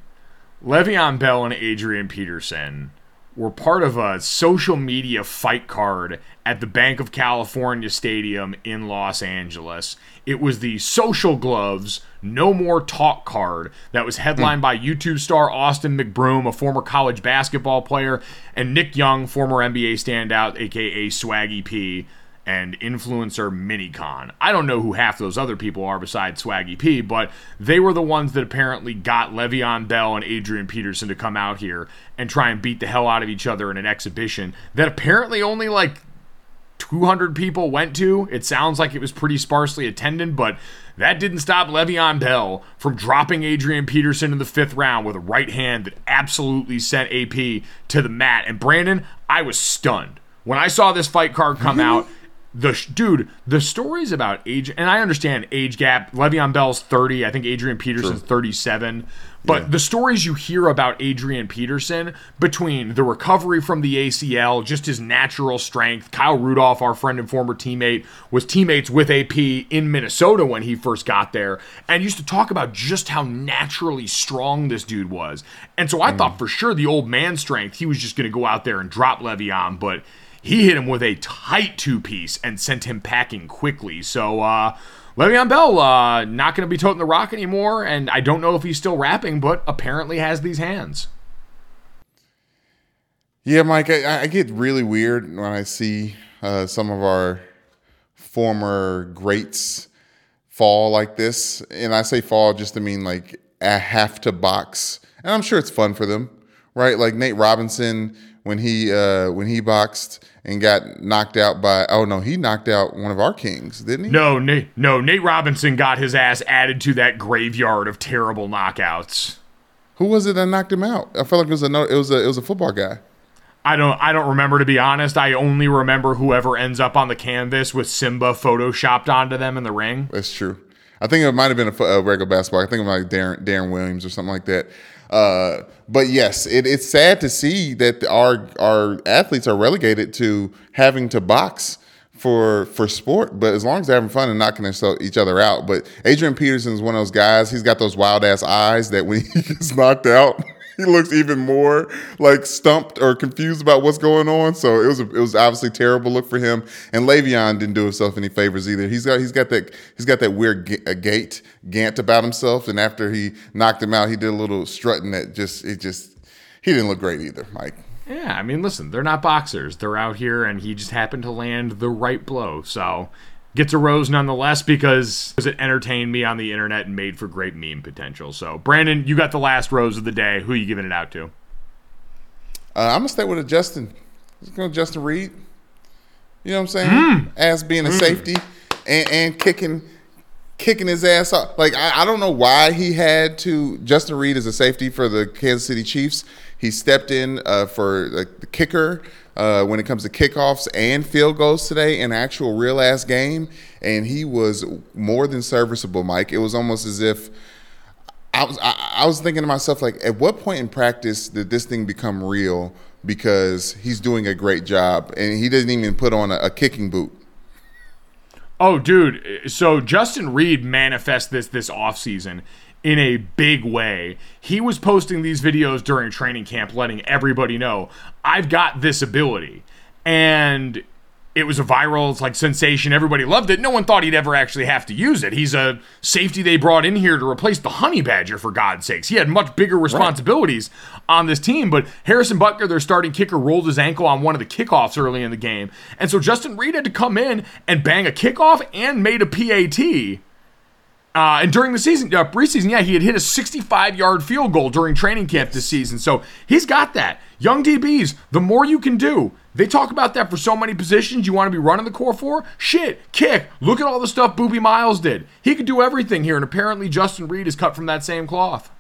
Le'Veon Bell and Adrian Peterson were part of a social media fight card at the Bank of California Stadium in Los Angeles. It was the Social Gloves No More Talk card that was headlined mm. by YouTube star Austin McBroom, a former college basketball player, and Nick Young, former NBA standout, aka Swaggy P and influencer Minicon. I don't know who half those other people are besides Swaggy P, but they were the ones that apparently got Le'Veon Bell and Adrian Peterson to come out here and try and beat the hell out of each other in an exhibition that apparently only like 200 people went to. It sounds like it was pretty sparsely attended, but that didn't stop Le'Veon Bell from dropping Adrian Peterson in the fifth round with a right hand that absolutely sent AP to the mat. And Brandon, I was stunned. When I saw this fight card come out, the dude, the stories about age, and I understand age gap. Le'Veon Bell's thirty. I think Adrian Peterson's True. thirty-seven. But yeah. the stories you hear about Adrian Peterson between the recovery from the ACL, just his natural strength. Kyle Rudolph, our friend and former teammate, was teammates with AP in Minnesota when he first got there, and used to talk about just how naturally strong this dude was. And so I mm. thought for sure the old man strength, he was just going to go out there and drop Le'Veon, but he hit him with a tight two piece and sent him packing quickly. So, uh, Le'Veon Bell, uh, not going to be toting the rock anymore, and I don't know if he's still rapping, but apparently has these hands. Yeah, Mike, I, I get really weird when I see uh, some of our former greats fall like this. And I say fall just to mean like a have to box. And I'm sure it's fun for them, right? Like Nate Robinson when he uh, when he boxed and got knocked out by oh no he knocked out one of our kings didn't he? No Nate no Nate Robinson got his ass added to that graveyard of terrible knockouts. Who was it that knocked him out? I felt like it was a it was a it was a football guy. I don't I don't remember to be honest. I only remember whoever ends up on the canvas with Simba photoshopped onto them in the ring. That's true. I think it might have been a, a regular basketball. I think it was like Darren Deron Williams or something like that uh, but yes, it, it's sad to see that our our athletes are relegated to having to box for for sport. But as long as they're having fun and knocking each other out. But Adrian Peterson is one of those guys. He's got those wild ass eyes that when he gets knocked out he looks even more like stumped or confused about what's going on. So it was a, it was obviously terrible look for him. And Le'Veon didn't do himself any favors either. He's got he's got that he's got that weird ga- gait gant about himself. And after he knocked him out, he did a little strutting that just it just he didn't look great either, Mike. Yeah, I mean, listen, they're not boxers. They're out here, and he just happened to land the right blow. So gets a rose nonetheless because it entertained me on the internet and made for great meme potential. So, Brandon, you got the last rose of the day. Who are you giving it out to? Uh, I'm gonna stay with a Justin. Let's go Justin Reid. You know what I'm saying? Mm. As being a mm. safety and, and kicking kicking his ass off. Like I, I, don't know why he had to. Justin Reid is a safety for the Kansas City Chiefs. He stepped in uh, for like the kicker uh, when it comes to kickoffs and field goals today, an actual real ass game, and he was more than serviceable. Mike, it was almost as if. I was I, I was thinking to myself like, at what point in practice did this thing become real? Because he's doing a great job, and he doesn't even put on a, a kicking boot. Oh, dude. So Justin Reid manifests this this offseason in a big way. He was posting these videos during training camp, letting everybody know, I've got this ability. And it was a viral, it's like sensation. Everybody loved it. No one thought he'd ever actually have to use it. He's a safety they brought in here to replace the honey badger, for God's sakes. He had much bigger responsibilities right. on this team. But Harrison Butker, their starting kicker, rolled his ankle on one of the kickoffs early in the game. And so Justin Reid had to come in and bang a kickoff and made a PAT. Uh, and during the season, uh, preseason, yeah, he had hit a 65 yard field goal during training camp this season. So he's got that. Young DBs, the more you can do, they talk about that for so many positions you want to be running the core for. Shit, kick. Look at all the stuff Boobie Miles did. He could do everything here, and apparently Justin Reid is cut from that same cloth.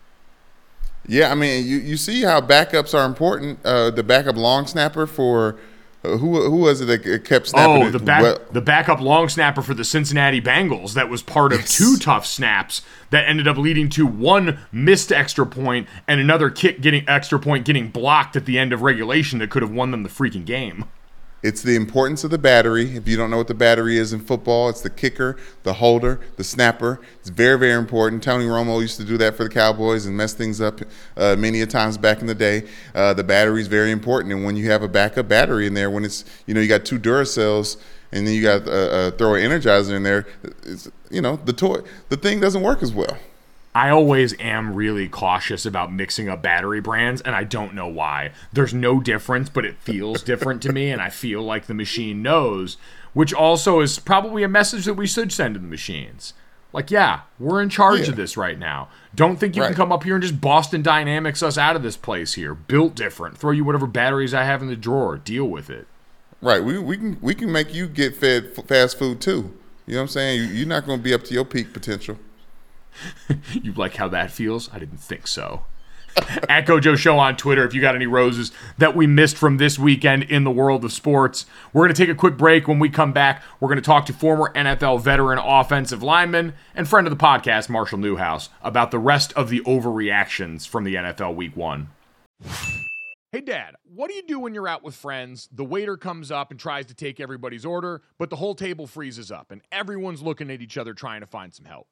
Yeah, I mean, you, you see how backups are important. Uh, the backup long snapper for who who was it that kept snapping? Oh, the back, well, the backup long snapper for the Cincinnati Bengals that was part of yes. two tough snaps that ended up leading to one missed extra point and another kick getting extra point getting blocked at the end of regulation that could have won them the freaking game. It's the importance of the battery. If you don't know what the battery is in football, it's the kicker, the holder, the snapper. It's very, very important. Tony Romo used to do that for the Cowboys and mess things up uh, many a times back in the day. Uh, the battery is very important, and when you have a backup battery in there, when it's you know you got two Duracells and then you got uh, uh throw an Energizer in there, it's, you know the toy the thing doesn't work as well. I always am really cautious about mixing up battery brands, and I don't know why. There's no difference, but it feels different to me, and I feel like the machine knows, which also is probably a message that we should send to the machines. Like, yeah, we're in charge yeah. of this right now. Don't think you right. can come up here and just Boston Dynamics us out of this place here. Built different. Throw you whatever batteries I have in the drawer. Deal with it. Right. We, we can we can make you get fed fast food too. You know what I'm saying? You're not going to be up to your peak potential. you like how that feels? I didn't think so. At Gojo Show on Twitter if you got any roses that we missed from this weekend in the world of sports. We're going to take a quick break. When we come back, we're going to talk to former NFL veteran offensive lineman and friend of the podcast, Marshall Newhouse, about the rest of the overreactions from the NFL Week 1. Hey, Dad, what do you do when you're out with friends? The waiter comes up and tries to take everybody's order, but the whole table freezes up and everyone's looking at each other trying to find some help.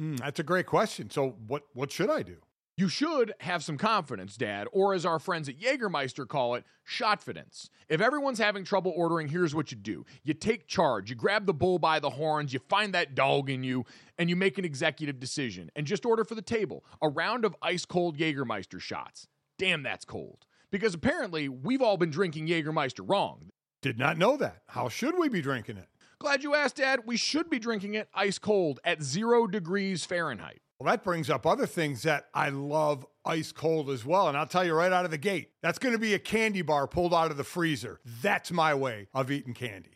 Mm, that's a great question. So, what what should I do? You should have some confidence, Dad, or as our friends at Jägermeister call it, shotfidence. If everyone's having trouble ordering, here's what you do you take charge, you grab the bull by the horns, you find that dog in you, and you make an executive decision and just order for the table a round of ice cold Jägermeister shots. Damn, that's cold. because apparently we've all been drinking Jägermeister wrong. Did not know that. How should we be drinking it? Glad you asked, Dad. We should be drinking it ice cold at zero degrees Fahrenheit. Well, that brings up other things that I love ice cold as well. And I'll tell you right out of the gate that's going to be a candy bar pulled out of the freezer. That's my way of eating candy.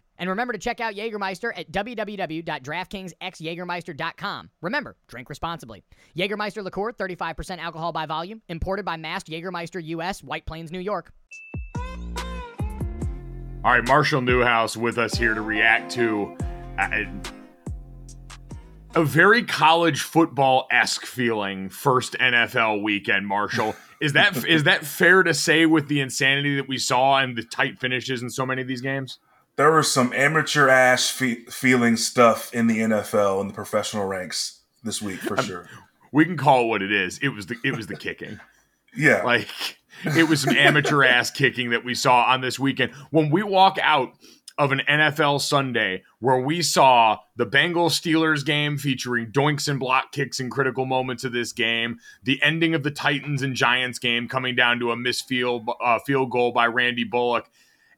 And remember to check out Jägermeister at www.draftkingsxjagermeister.com. Remember, drink responsibly. Jägermeister liqueur, 35% alcohol by volume, imported by Mast Jägermeister US, White Plains, New York. All right, Marshall Newhouse with us here to react to uh, a very college football esque feeling first NFL weekend. Marshall, is that is that fair to say with the insanity that we saw and the tight finishes in so many of these games? There was some amateur ass fe- feeling stuff in the NFL and the professional ranks this week for sure. We can call it what it is. It was the it was the kicking. Yeah, like it was some amateur ass kicking that we saw on this weekend. When we walk out of an NFL Sunday where we saw the Bengals Steelers game featuring doinks and block kicks in critical moments of this game, the ending of the Titans and Giants game coming down to a missed field uh, field goal by Randy Bullock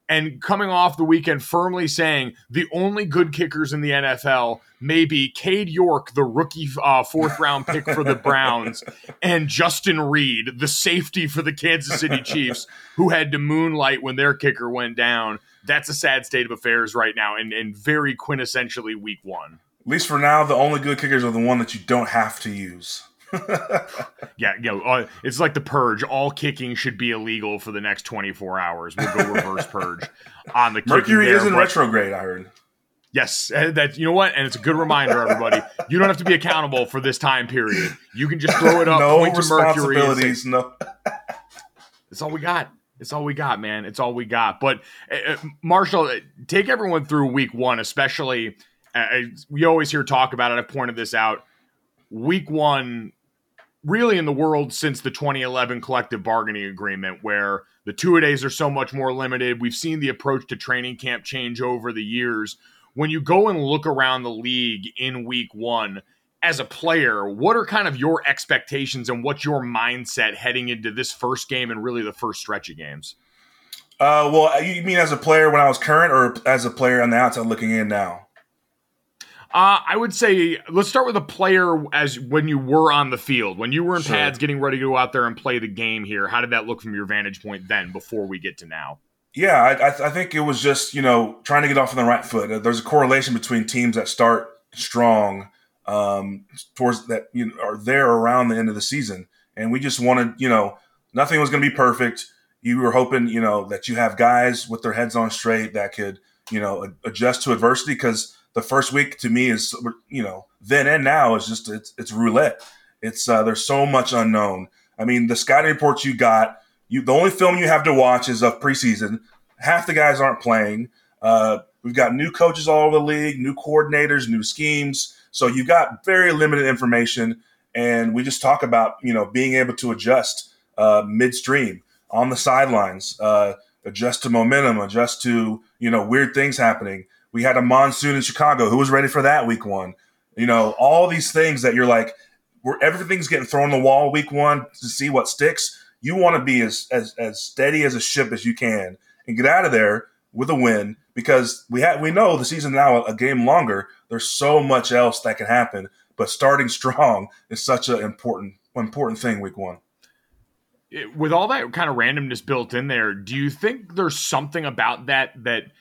and coming off the weekend firmly saying the only good kickers in the NFL may be Cade York, the rookie uh, fourth round pick for the Browns, and Justin Reid, the safety for the Kansas City Chiefs, who had to moonlight when their kicker went down. That's a sad state of affairs right now, and, and very quintessentially week one. At least for now, the only good kickers are the one that you don't have to use. yeah, you know, uh, it's like the purge. All kicking should be illegal for the next 24 hours. We'll go reverse purge on the Mercury is in retrograde. I heard. Yes, that you know what, and it's a good reminder, everybody. You don't have to be accountable for this time period. You can just throw it up, no point to Mercury. Responsibilities, no. It's all we got. It's all we got, man. It's all we got. But uh, Marshall, take everyone through week one, especially. Uh, we always hear talk about it. I've pointed this out. Week one really in the world since the 2011 collective bargaining agreement, where the two a days are so much more limited. We've seen the approach to training camp change over the years. When you go and look around the league in week one, as a player, what are kind of your expectations and what's your mindset heading into this first game and really the first stretch of games? Uh, well, you mean as a player when I was current, or as a player on the outside looking in now? Uh, I would say let's start with a player as when you were on the field, when you were in sure. pads, getting ready to go out there and play the game. Here, how did that look from your vantage point then? Before we get to now, yeah, I, I think it was just you know trying to get off on the right foot. There's a correlation between teams that start strong um, towards that you know are there around the end of the season, and we just wanted you know nothing was going to be perfect. You were hoping you know that you have guys with their heads on straight that could you know adjust to adversity because the first week to me is you know then and now is just it's it's roulette. It's uh, there's so much unknown. I mean, the scouting reports you got, you the only film you have to watch is of preseason. Half the guys aren't playing. Uh, we've got new coaches all over the league, new coordinators, new schemes. So you've got very limited information, and we just talk about you know being able to adjust uh, midstream on the sidelines, uh, adjust to momentum, adjust to you know weird things happening. We had a monsoon in Chicago. Who was ready for that week one? You know, all these things that you're like, where everything's getting thrown on the wall week one to see what sticks. You want to be as, as as steady as a ship as you can and get out of there with a win because we have we know the season now a game longer. There's so much else that can happen, but starting strong is such an important important thing week one. With all that kind of randomness built in there, do you think there's something about that that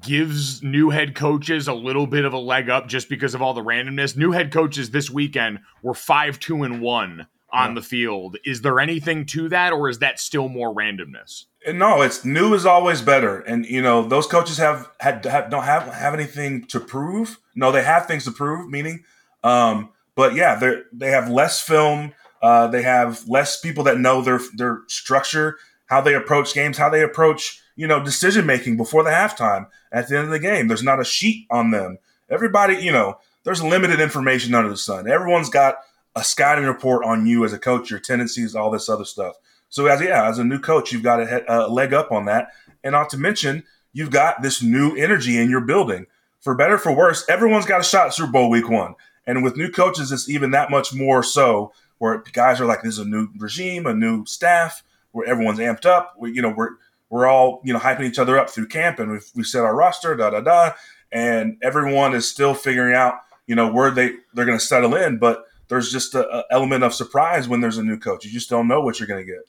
gives new head coaches a little bit of a leg up just because of all the randomness. New head coaches this weekend were 5 2 and 1 on yeah. the field. Is there anything to that or is that still more randomness? No, it's new is always better. And you know, those coaches have had have, don't have have anything to prove. No, they have things to prove, meaning um but yeah, they they have less film, uh they have less people that know their their structure how they approach games, how they approach, you know, decision making before the halftime at the end of the game. There's not a sheet on them. Everybody, you know, there's limited information under the sun. Everyone's got a scouting report on you as a coach, your tendencies, all this other stuff. So as yeah, as a new coach, you've got a, a leg up on that, and not to mention you've got this new energy in your building. For better for worse, everyone's got a shot at Super Bowl Week One, and with new coaches, it's even that much more so. Where guys are like, "This is a new regime, a new staff, where everyone's amped up." We, you know, we're we're all you know hyping each other up through camp, and we've, we set our roster, da da da, and everyone is still figuring out you know where they they're going to settle in, but there's just an element of surprise when there's a new coach. You just don't know what you're going to get.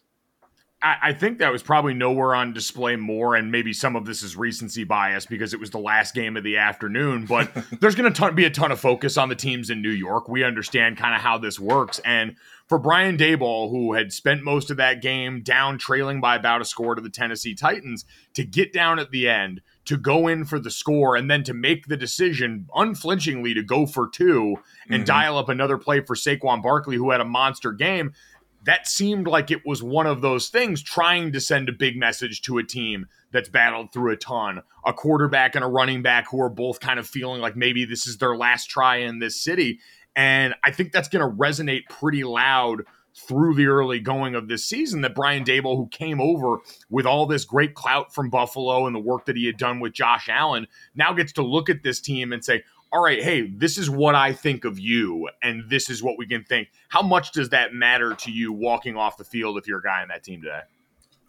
I, think that was probably nowhere on display more, and maybe some of this is recency bias because it was the last game of the afternoon. But there's going to be a ton of focus on the teams in New York. We understand kind of how this works, and for Brian Daboll, who had spent most of that game down, trailing by about a score to the Tennessee Titans, to get down at the end, to go in for the score, and then to make the decision unflinchingly to go for two and mm-hmm. dial up another play for Saquon Barkley, who had a monster game that seemed like it was one of those things trying to send a big message to a team that's battled through a ton. A quarterback and a running back who are both kind of feeling like maybe this is their last try in this city. And I think that's going to resonate pretty loud through the early going of this season that Brian Daboll, who came over with all this great clout from Buffalo and the work that he had done with Josh Allen, now gets to look at this team and say, all right, hey, this is what I think of you, and this is what we can think. How much does that matter to you walking off the field if you're a guy in that team today?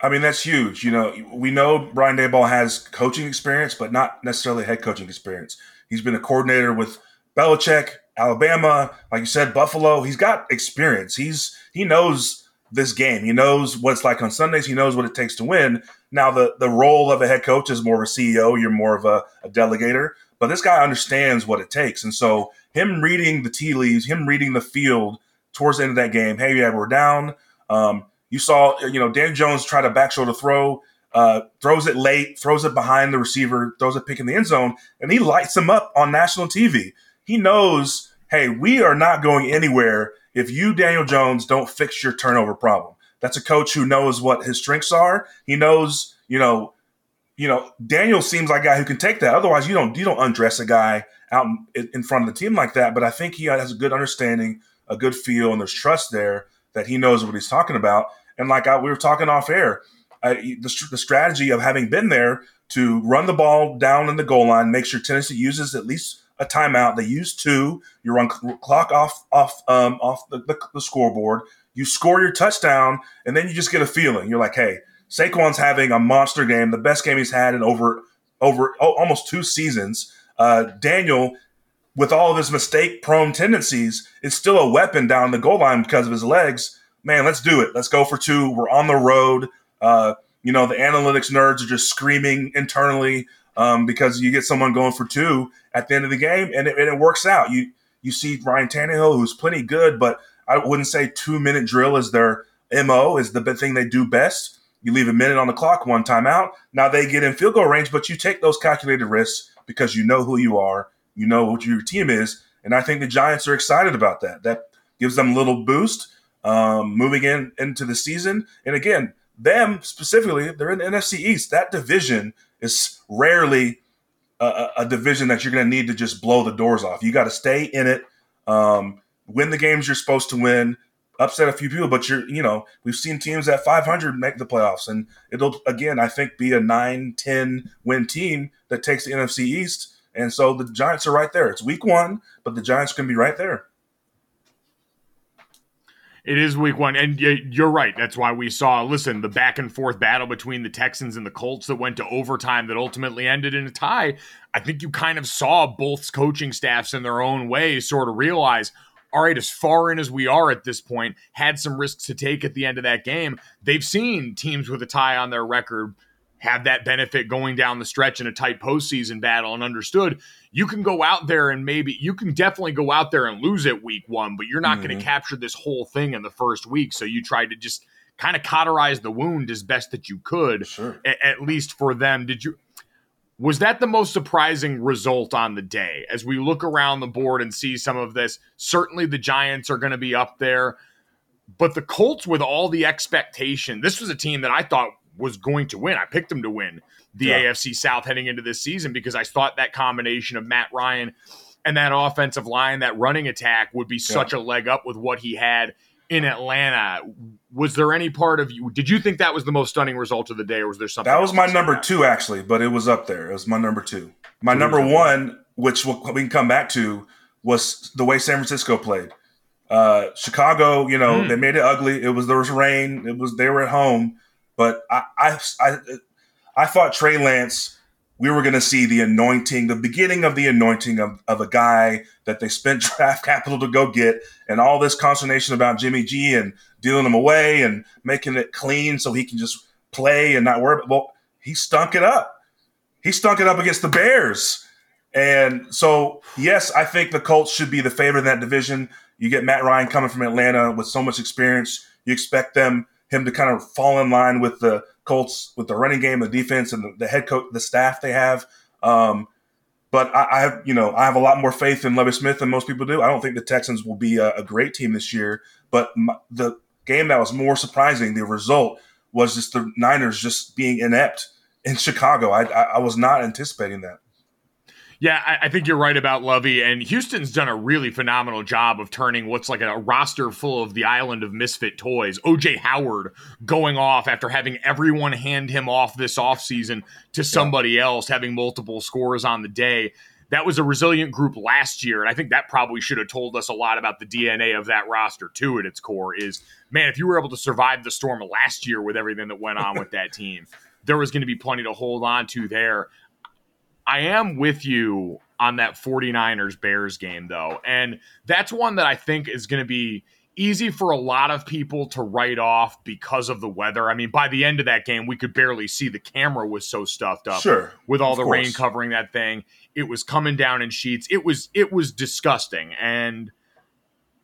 I mean, that's huge. You know, we know Brian Daboll has coaching experience, but not necessarily head coaching experience. He's been a coordinator with Belichick, Alabama, like you said, Buffalo. He's got experience. He's he knows this game. He knows what it's like on Sundays. He knows what it takes to win. Now, the the role of a head coach is more of a CEO. You're more of a, a delegator. But this guy understands what it takes. And so him reading the tea leaves, him reading the field towards the end of that game, hey, yeah, we're down. Um, you saw, you know, Dan Jones try to back shoulder throw, uh, throws it late, throws it behind the receiver, throws a pick in the end zone, and he lights him up on national TV. He knows, hey, we are not going anywhere if you, Daniel Jones, don't fix your turnover problem. That's a coach who knows what his strengths are. He knows, you know, you know, Daniel seems like a guy who can take that. Otherwise, you don't you don't undress a guy out in, front of the team like that. But I think he has a good understanding, a good feel, and there's trust there that he knows what he's talking about. And like I, we were talking off air, I, the, the strategy of having been there to run the ball down in the goal line, make sure Tennessee uses at least a timeout. They use two. You run clock off off um, off the, the, the scoreboard. You score your touchdown, and then you just get a feeling. You're like, hey Saquon's having a monster game, the best game he's had in over over oh, almost two seasons. Uh, Daniel, with all of his mistake prone tendencies, is still a weapon down the goal line because of his legs. Man, let's do it. Let's go for two. We're on the road. Uh, you know, the analytics nerds are just screaming internally um, because you get someone going for two at the end of the game, and it, and it works out. You you see Ryan Tannehill, who's plenty good, but I wouldn't say two minute drill is their mo, is the thing they do best. You leave a minute on the clock, one timeout. Now they get in field goal range, but you take those calculated risks because you know who you are, you know what your team is, and I think the Giants are excited about that. That gives them a little boost um, moving in into the season. And again, them specifically, they're in the NFC East. That division is rarely a, a division that you're going to need to just blow the doors off. You got to stay in it, um, win the games you're supposed to win, upset a few people, but you're, you know, we've seen teams at 500 make the playoffs, and it'll again, I think, be a 9, 10 win team that takes the NFC East. And so the Giants are right there. It's week one, but the Giants can be right there. It is week one. And you're right. That's why we saw, listen, the back and forth battle between the Texans and the Colts that went to overtime that ultimately ended in a tie. I think you kind of saw both coaching staffs in their own way sort of realize, all right, as far in as we are at this point, had some risks to take at the end of that game. They've seen teams with a tie on their record have that benefit going down the stretch in a tight postseason battle and understood you can go out there and maybe you can definitely go out there and lose it week one, but you're not mm-hmm. going to capture this whole thing in the first week. So you try to just kind of cauterize the wound as best that you could, sure. a- at least for them. Did you? Was that the most surprising result on the day? As we look around the board and see some of this, certainly the Giants are going to be up there. But the Colts, with all the expectation, this was a team that I thought was going to win. I picked them to win the Yeah. AFC South heading into this season because I thought that combination of Matt Ryan and that offensive line, that running attack would be such a leg up with what he had in Atlanta. Was there any part of you? Did you think that was the most stunning result of the day, or was there something? That was my number out? two, actually, but it was up there. It was my number two. My number one, which we'll, we can come back to, was the way San Francisco played. Uh, Chicago, you know, Hmm. they made it ugly. It was there was rain. It was they were at home, but I I I, I thought Trey Lance. We were going to see the anointing, the beginning of the anointing of, of a guy that they spent draft capital to go get, and all this consternation about Jimmy G and dealing him away and making it clean so he can just play and not worry. Well, he stunk it up. He stunk it up against the Bears. And so, yes, I think the Colts should be the favorite in that division. You get Matt Ryan coming from Atlanta with so much experience. You expect them him to kind of fall in line with the Colts with the running game, the defense, and the, the head coach, the staff they have. Um, but I, I have, you know, I have a lot more faith in Lovie Smith than most people do. I don't think the Texans will be a, a great team this year. But my, the game that was more surprising, the result was just the Niners just being inept in Chicago. I, I, I was not anticipating that. Yeah, I, I think you're right about Lovie, and Houston's done a really phenomenal job of turning what's like a roster full of the island of misfit toys. OJ Howard going off after having everyone hand him off this offseason to somebody else, having multiple scores on the day. That was a resilient group last year, and I think that probably should have told us a lot about the DNA of that roster too. At its core, is man, if you were able to survive the storm last year with everything that went on with that team, there was going to be plenty to hold on to there. I am with you on that 49ers Bears game, though. And that's one that I think is going to be easy for a lot of people to write off because of the weather. I mean, by the end of that game, we could barely see the camera was so stuffed up Sure, with all the course. rain covering that thing. It was coming down in sheets. It was it was disgusting. And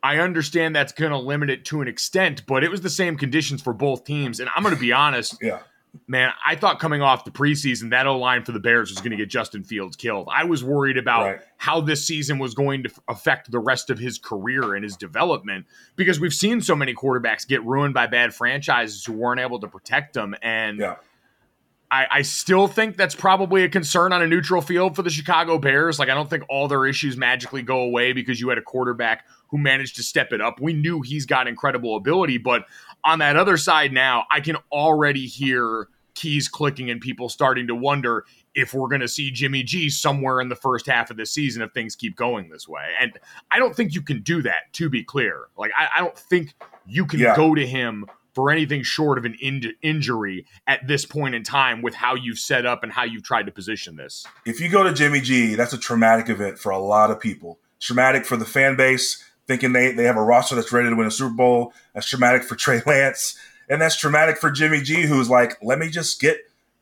I understand that's going to limit it to an extent, but it was the same conditions for both teams. And I'm going to be honest, Yeah. Man, I thought coming off the preseason, that O line for the Bears was going to get Justin Fields killed. I was worried about Right. how this season was going to affect the rest of his career and his development because we've seen so many quarterbacks get ruined by bad franchises who weren't able to protect them. And Yeah. I, I still think that's probably a concern on a neutral field for the Chicago Bears. Like, I don't think all their issues magically go away because you had a quarterback who managed to step it up. We knew he's got incredible ability, but on that other side now, I can already hear keys clicking and people starting to wonder if we're going to see Jimmy G somewhere in the first half of the season if things keep going this way. And I don't think you can do that, to be clear. Like, I, I don't think you can Yeah. go to him for anything short of an in- injury at this point in time with how you've set up and how you've tried to position this. if you go to Jimmy G, that's a traumatic event for a lot of people. Traumatic for the fan base, thinking they, they have a roster that's ready to win a Super Bowl. That's traumatic for Trey Lance. And that's traumatic for Jimmy G, who's like, let me just get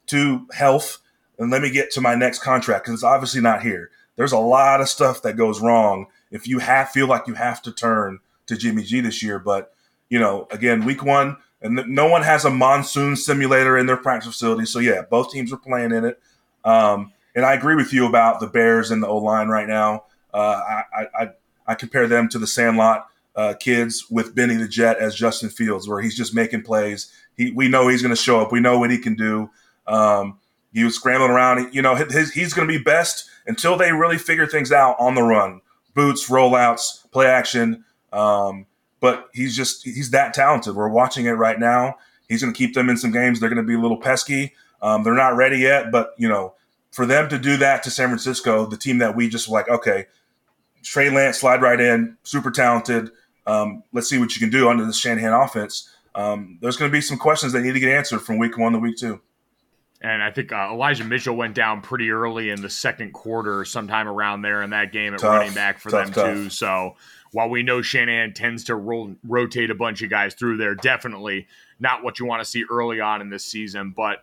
to health and let me get to my next contract because it's obviously not here. There's a lot of stuff that goes wrong if you have feel like you have to turn to Jimmy G this year. But you know, again, week one, and no one has a monsoon simulator in their practice facility. So yeah, both teams are playing in it. Um, and I agree with you about the Bears and the O line right now. Uh, I, I, I compare them to the Sandlot uh, kids with Benny the Jet as Justin Fields, where he's just making plays. He, we know he's going to show up. We know what he can do. Um, he was scrambling around. You know, his, he's going to be best until they really figure things out on the run, boots, rollouts, play action. Um, but he's just he's that talented. We're watching it right now. He's going to keep them in some games. They're going to be a little pesky. Um, they're not ready yet, but you know, for them to do that to San Francisco, the team that we just like, okay, Trey Lance slide right in, super talented. Um, let's see what you can do under the Shanahan offense. Um, there's going to be some questions that need to get answered from week one to week two. And I think uh, Elijah Mitchell went down pretty early in the second quarter, sometime around there in that game at Tough, running back for tough, them too. So while we know Shanahan tends to roll, rotate a bunch of guys through there, definitely not what you want to see early on in this season. But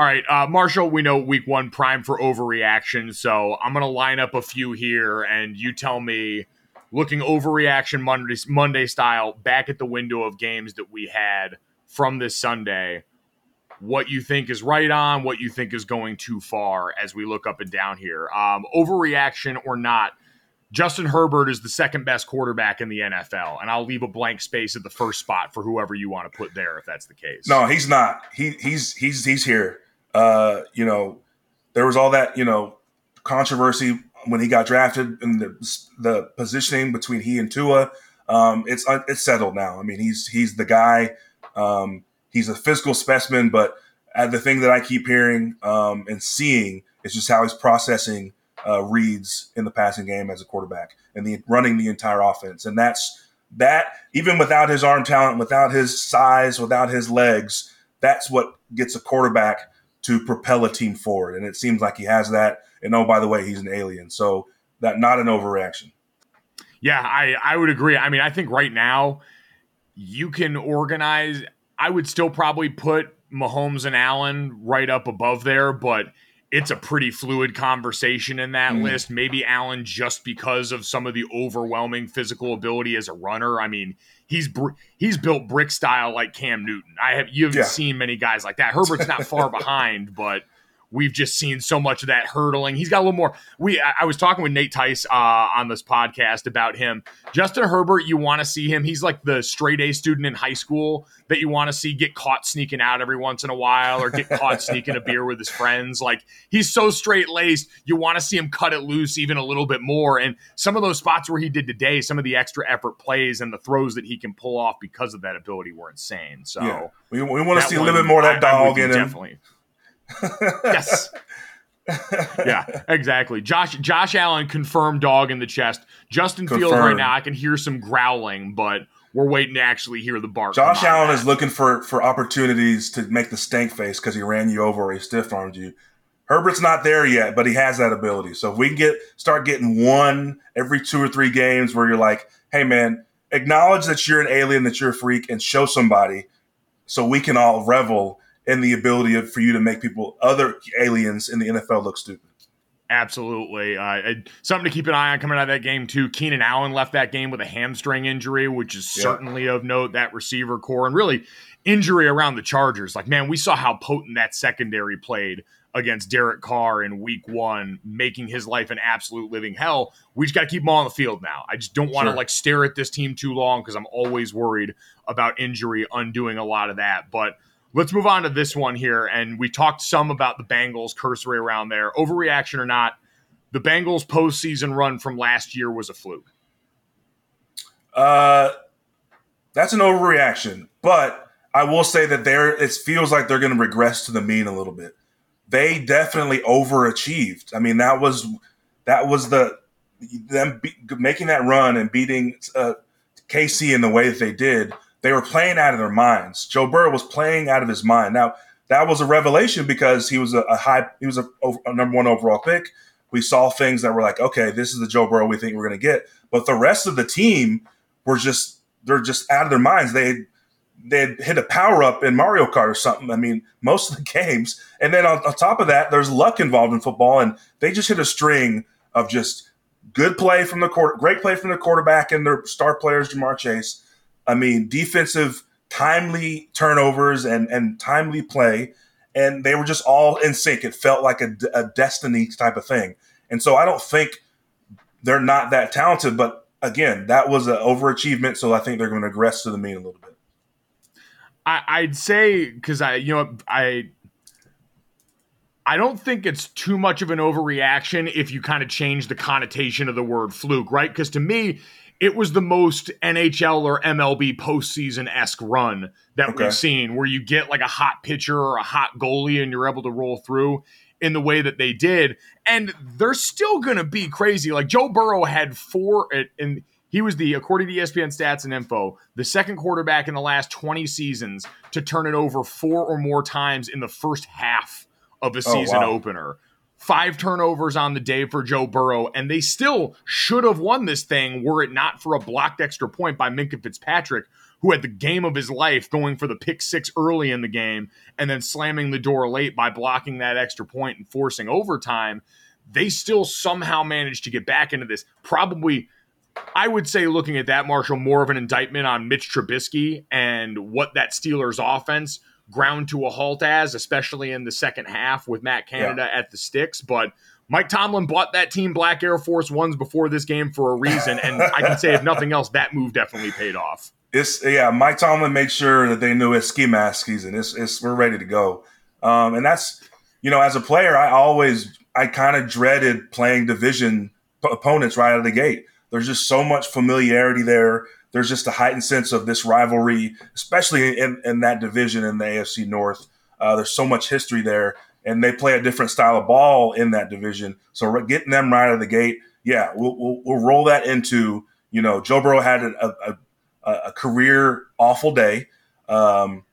All right, uh, Marshall, we know week one prime for overreaction, so I'm going to line up a few here, and you tell me, looking overreaction Monday, Monday style, back at the window of games that we had from this Sunday, what you think is right on, what you think is going too far as we look up and down here. Um, overreaction or not, Justin Herbert is the second best quarterback in the NFL, and I'll leave a blank space at the first spot for whoever you want to put there if that's the case. No, he's not. He he's he's he's here. Uh, you know, there was all that you know controversy when he got drafted and the the positioning between he and Tua. Um, it's it's settled now. I mean, he's he's the guy. Um, he's a physical specimen, but uh, the thing that I keep hearing um, and seeing is just how he's processing uh, reads in the passing game as a quarterback and the running the entire offense, and that's that. Even without his arm talent, without his size, without his legs, that's what gets a quarterback to propel a team forward. And it seems like he has that. And oh, by the way, he's an alien. So that not an overreaction. Yeah, I, I would agree. I mean, I think right now you can organize. I would still probably put Mahomes and Allen right up above there, but it's a pretty fluid conversation in that mm. list. Maybe Allen just because of some of the overwhelming physical ability as a runner. I mean, he's he's built brick style like Cam Newton. I have you haven't yeah. seen many guys like that. Herbert's not far behind, but we've just seen so much of that hurdling. He's got a little more. We I, I was talking with Nate Tice uh, on this podcast about him. Justin Herbert, you want to see him. He's like the straight A student in high school that you want to see get caught sneaking out every once in a while or get caught sneaking a beer with his friends. Like he's so straight laced. You want to see him cut it loose even a little bit more. And some of those spots where he did today, some of the extra effort plays and the throws that he can pull off because of that ability were insane. So yeah. we, we want to see a little bit more of that dog in him. Definitely yes. yeah, exactly. Josh Josh Allen confirmed dog in the chest. Justin Confirmed. Fields right now, I can hear some growling, but we're waiting to actually hear the bark. Josh Allen is looking for for opportunities to make the stank face because he ran you over or he stiff armed you. Herbert's not there yet, but he has that ability. So if we can get start getting one every two or three games where you're like, hey man, acknowledge that you're an alien, that you're a freak, and show somebody so we can all revel and the ability of, for you to make people, other aliens in the NFL, look stupid. Absolutely. Uh, something to keep an eye on coming out of that game, too. Keenan Allen left that game with a hamstring injury, which is yeah. certainly of note, that receiver corps, and really injury around the Chargers. Like, man, we saw how potent that secondary played against Derek Carr in week one, making his life an absolute living hell. We just got to keep him all on the field now. I just don't want to sure. like stare at this team too long because I'm always worried about injury undoing a lot of that. But Let's move on to this one here. And we talked some about the Bengals cursory around there. Overreaction or not, the Bengals postseason run from last year was a fluke. Uh, that's an overreaction, but I will say that there it feels like they're going to regress to the mean a little bit. They definitely overachieved. I mean, that was that was the them be, making that run and beating uh, KC in the way that they did they were playing out of their minds. Joe Burrow was playing out of his mind. Now that was a revelation because he was a, a high, he was a, a, number one overall pick. We saw things that were like, okay, this is the Joe Burrow we think we're going to get. But the rest of the team were just they're just out of their minds. They they hit a power up in Mario Kart or something. I mean, most of the games, and then on, on top of that, there's luck involved in football, and they just hit a string of just good play from the court, great play from the quarterback and their star players, Ja'Marr Chase I mean, defensive timely turnovers and and timely play, and they were just all in sync. It felt like a, a destiny type of thing. And so I don't think they're not that talented. But again, that was an overachievement, so I think they're going to regress to the mean a little bit. I, would say because I, you know, I. I don't think it's too much of an overreaction if you kind of change the connotation of the word fluke, right? Because to me, it was the most NHL or MLB postseason esque run that okay. we've seen, where you get like a hot pitcher or a hot goalie and you're able to roll through in the way that they did. And they're still going to be crazy. Like Joe Burrow had four, and he was the, according to ESPN stats and info, the second quarterback in the last 20 seasons to turn it over four or more times in the first half of a oh, season wow. opener. Five turnovers on the day for Joe Burrow, and they still should have won this thing were it not for a blocked extra point by Minkah Fitzpatrick, who had the game of his life going for the pick six early in the game and then slamming the door late by blocking that extra point and forcing overtime, they still somehow managed to get back into this. Probably, I would say, looking at that, Marshall, more of an indictment on Mitch Trubisky and what that Steelers offense ground to a halt as, especially in the second half with Matt Canada yeah. at the sticks. But Mike Tomlin bought that team Black Air Force Ones before this game for a reason. And I can say, if nothing else, that move definitely paid off it's yeah. Mike Tomlin made sure that they knew it's ski mask season. It's, it's we're ready to go, um, and that's you know as a player, I always I kind of dreaded playing division p- opponents right out of the gate. There's just so much familiarity there. There's just a heightened sense of this rivalry, especially in, in that division in the AFC North. Uh, there's so much history there, and they play a different style of ball in that division. So getting them right out of the gate, yeah, we'll, we'll, we'll roll that into you know Joe Burrow had a, a a, career awful day. Um,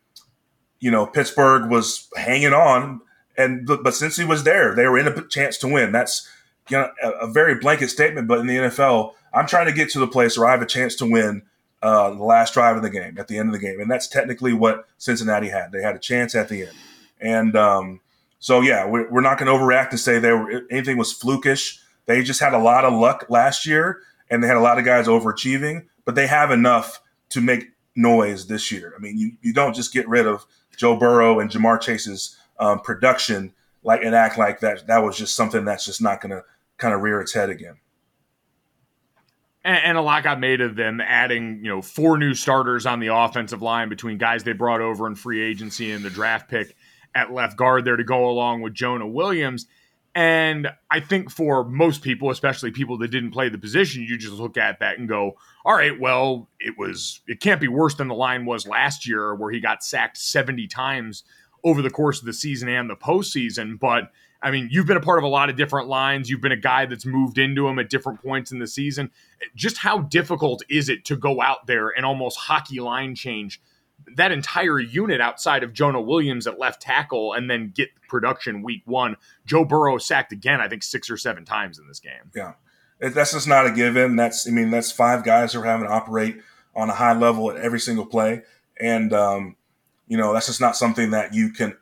you know, Pittsburgh was hanging on, and but, but, since he was there, they were in a chance to win. That's you know a, a, very blanket statement, but in the NFL, I'm trying to get to the place where I have a chance to win uh, the last drive of the game at the end of the game, and that's technically what Cincinnati had. They had a chance at the end, and um, so yeah, we're, we're not going to overreact to say they were anything was flukish. They just had a lot of luck last year, and they had a lot of guys overachieving but they have enough to make noise this year. I mean, you, you don't just get rid of Joe Burrow and Ja'Marr Chase's um, production like and act like that. That was just something that's just not going to kind of rear its head again. And, and a lot got made of them adding, you know, four new starters on the offensive line between guys they brought over in free agency and the draft pick at left guard there to go along with Jonah Williams. And I think for most people, especially people that didn't play the position, you just look at that and go, all right, well, it was, it can't be worse than the line was last year where he got sacked 70 times over the course of the season and the postseason. But I mean, you've been a part of a lot of different lines. You've been a guy that's moved into them at different points in the season. Just how difficult is it to go out there and almost hockey line change that entire unit outside of Jonah Williams at left tackle and then get production week one. Joe Burrow sacked again, I think six or seven times in this game. Yeah. That's just not a given. That's, I mean, that's five guys who are having to operate on a high level at every single play. And, um, you know, that's just not something that you can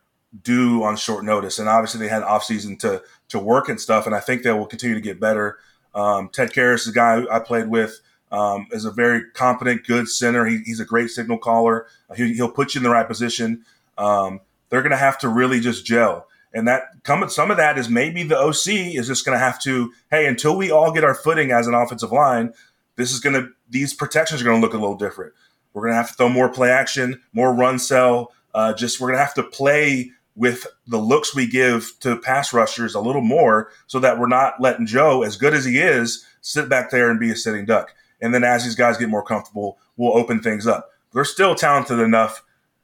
do on short notice. And obviously they had offseason to, to work and stuff. And I think they will continue to get better. Um, Ted Karras is guy I played with um, is a very competent, good center. He, he's a great signal caller. He, will put you in the right position. Um, they're going to have to really just gel. And that come, some of that is maybe the OC is just going to have to, hey, until we all get our footing as an offensive line, this is going to, these protections are going to look a little different. We're going to have to throw more play action, more run sell. Uh, just we're going to have to play with the looks we give to pass rushers a little more so that we're not letting Joe, as good as he is, sit back there and be a sitting duck. And then as these guys get more comfortable, we'll open things up. They're still talented enough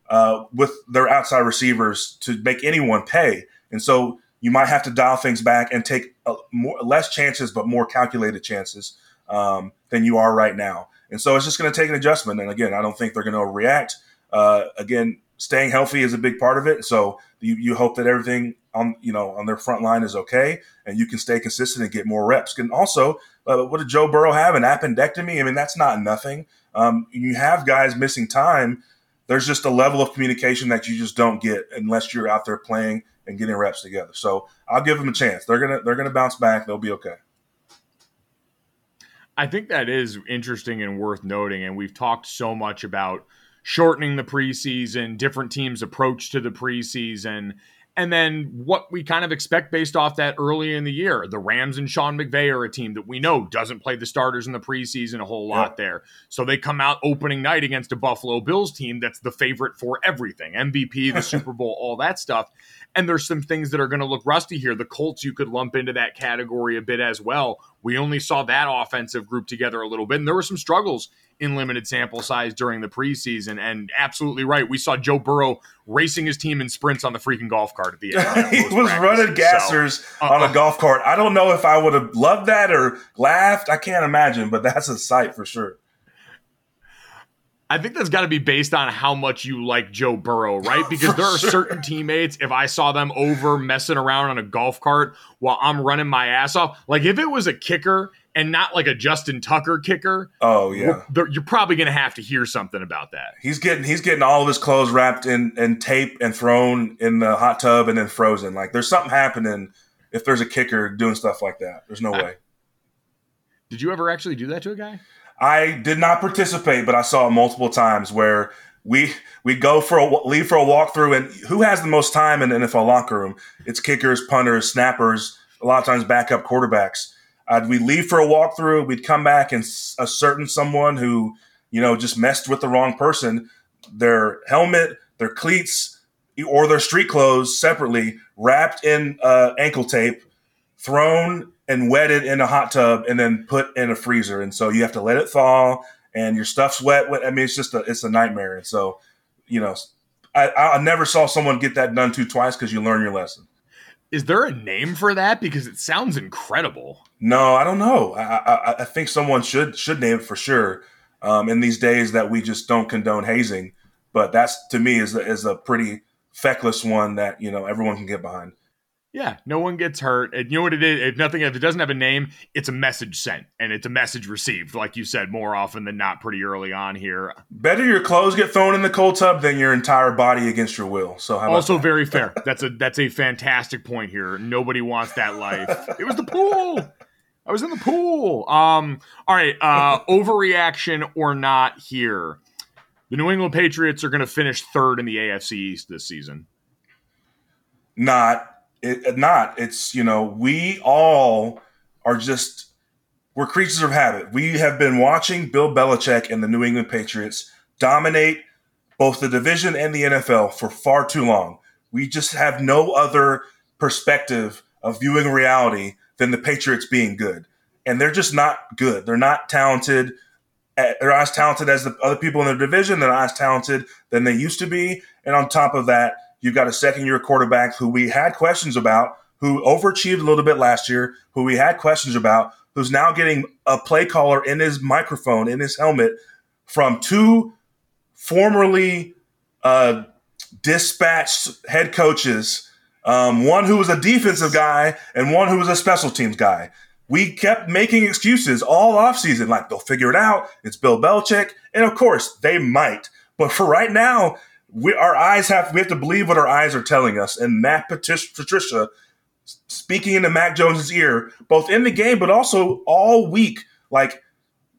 uh, with their outside receivers to make anyone pay. And so you might have to dial things back and take a, more, less chances, but more calculated chances um, than you are right now. And so it's just going to take an adjustment. And again, I don't think they're going to react. Uh, again, staying healthy is a big part of it. So you, you hope that everything on you know on their front line is okay, and you can stay consistent and get more reps. And also, uh, what did Joe Burrow have? An appendectomy? I mean, that's not nothing. Um, you have guys missing time. There's just a level of communication that you just don't get unless you're out there playing and getting reps together. So I'll give them a chance. They're gonna they're gonna bounce back. They'll be okay. I think that is interesting and worth noting. And we've talked so much about shortening the preseason, different teams' approach to the preseason, And then what we kind of expect based off that early in the year. The Rams and Sean McVay are a team that we know doesn't play the starters in the preseason a whole lot there. So they come out opening night against a Buffalo Bills team that's the favorite for everything MVP, the Super Bowl, all that stuff. And there's some things that are going to look rusty here. The Colts, you could lump into that category a bit as well. We only saw that offensive group together a little bit, and there were some struggles in limited sample size during the preseason. And absolutely right, we saw Joe Burrow racing his team in sprints on the freaking golf cart at the end. he was running gassers so, uh, on a uh, golf cart. I don't know if I would have loved that or laughed. I can't imagine, but that's a sight for sure. I think that's got to be based on how much you like Joe Burrow, right? Because there are sure. certain teammates, if I saw them over messing around on a golf cart while I'm running my ass off, like if it was a kicker and not like a Justin Tucker kicker, oh yeah, you're probably going to have to hear something about that. He's getting he's getting all of his clothes wrapped in in tape and thrown in the hot tub and then frozen. Like there's something happening if there's a kicker doing stuff like that. There's no I, way. Did you ever actually do that to a guy? I did not participate, but I saw multiple times where we we go for a leave for a walkthrough, and who has the most time in the NFL locker room? It's kickers, punters, snappers, a lot of times backup quarterbacks. Uh, we leave for a walkthrough. We'd come back and a certain someone who you know just messed with the wrong person, their helmet, their cleats, or their street clothes separately wrapped in uh, ankle tape, thrown and wet it in a hot tub and then put in a freezer. And so you have to let it thaw and your stuff's wet. I mean, it's just a, it's a nightmare. And so, you know, I, I never saw someone get that done to twice because you learn your lesson. Is there a name for that? Because it sounds incredible. No, I don't know. I, I, I think someone should should name it for sure. Um, in these days that we just don't condone hazing, but that's to me is a, is a pretty feckless one that you know everyone can get behind. Yeah, no one gets hurt. And you know what it is? If nothing, if it doesn't have a name, it's a message sent and it's a message received, like you said, more often than not, pretty early on here. Better your clothes get thrown in the cold tub than your entire body against your will. So also that? very fair. That's a that's a fantastic point here. Nobody wants that life. it was the pool. I was in the pool. Um. All right. Uh, overreaction or not here. The New England Patriots are going to finish third in the AFC East this season. Not it, not. It's you know we all are just we're creatures of habit. We have been watching Bill Belichick and the New England Patriots dominate both the division and the NFL for far too long. We just have no other perspective of viewing reality than the Patriots being good. And they're just not good. They're not talented. They're not as talented as the other people in the division. They're not as talented than they used to be. And on top of that, You've got a second year quarterback who we had questions about, who overachieved a little bit last year, who we had questions about, who's now getting a play caller in his microphone, in his helmet, from two formerly uh, dispatched head coaches, um, one who was a defensive guy and one who was a special teams guy. We kept making excuses all offseason, like they'll figure it out. It's Bill Belichick. And of course, they might. But for right now, we our eyes have we have to believe what our eyes are telling us. And Matt Patricia speaking into Mac Jones's ear, both in the game but also all week. Like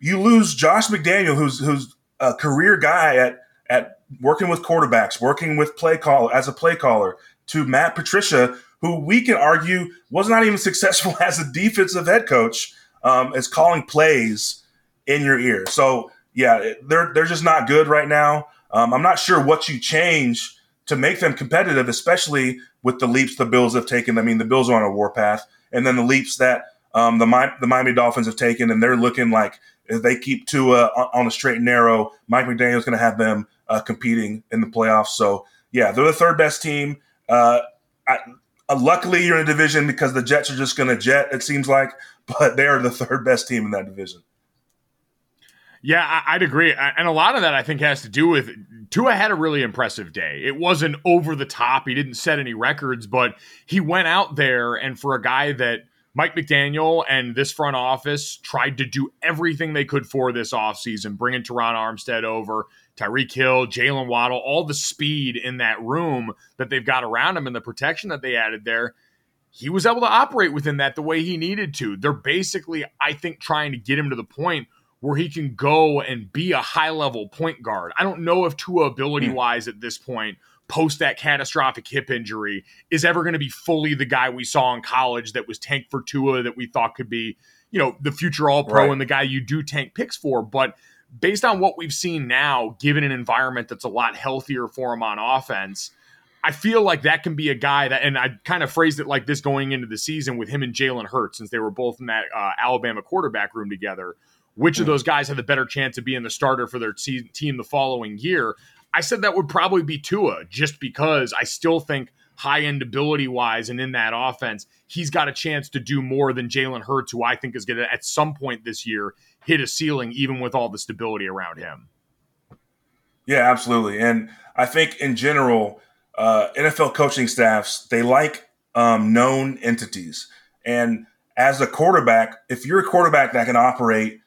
you lose Josh McDaniel, who's who's a career guy at at working with quarterbacks, working with play call as a play caller, to Matt Patricia, who we can argue was not even successful as a defensive head coach, um, as calling plays in your ear. So yeah, they're they're just not good right now. Um, I'm not sure what you change to make them competitive, especially with the leaps the Bills have taken. I mean, the Bills are on a warpath, and then the leaps that um, the, the Miami Dolphins have taken, and they're looking like if they keep Tua on a straight and narrow, Mike McDaniel's going to have them uh, competing in the playoffs. So, yeah, they're the third best team. Uh, I, uh, luckily, you're in a division because the Jets are just going to jet, it seems like, but they are the third best team in that division. Yeah, I'd agree. And a lot of that I think has to do with Tua had a really impressive day. It wasn't over the top. He didn't set any records, but he went out there and for a guy that Mike McDaniel and this front office tried to do everything they could for this offseason, bringing Terron Armstead over, Tyreek Hill, Jaylen Waddle, all the speed in that room that they've got around him and the protection that they added there. He was able to operate within that the way he needed to. They're basically, I think, trying to get him to the point – where he can go and be a high level point guard. I don't know if Tua ability wise at this point post that catastrophic hip injury is ever going to be fully the guy we saw in college that was tanked for Tua that we thought could be, you know, the future all pro right. and the guy you do tank picks for. But based on what we've seen now, given an environment that's a lot healthier for him on offense, I feel like that can be a guy that, and I kind of phrased it like this going into the season with him and Jalen Hurts, since they were both in that uh, Alabama quarterback room together. Which of those guys have the better chance of being the starter for their te- team the following year? I said that would probably be Tua, just because I still think high end ability wise and in that offense, he's got a chance to do more than Jalen Hurts, who I think is going to at some point this year hit a ceiling, even with all the stability around him. Yeah, absolutely. And I think in general, uh, NFL coaching staffs they like um, known entities. And as a quarterback, if you're a quarterback that can operate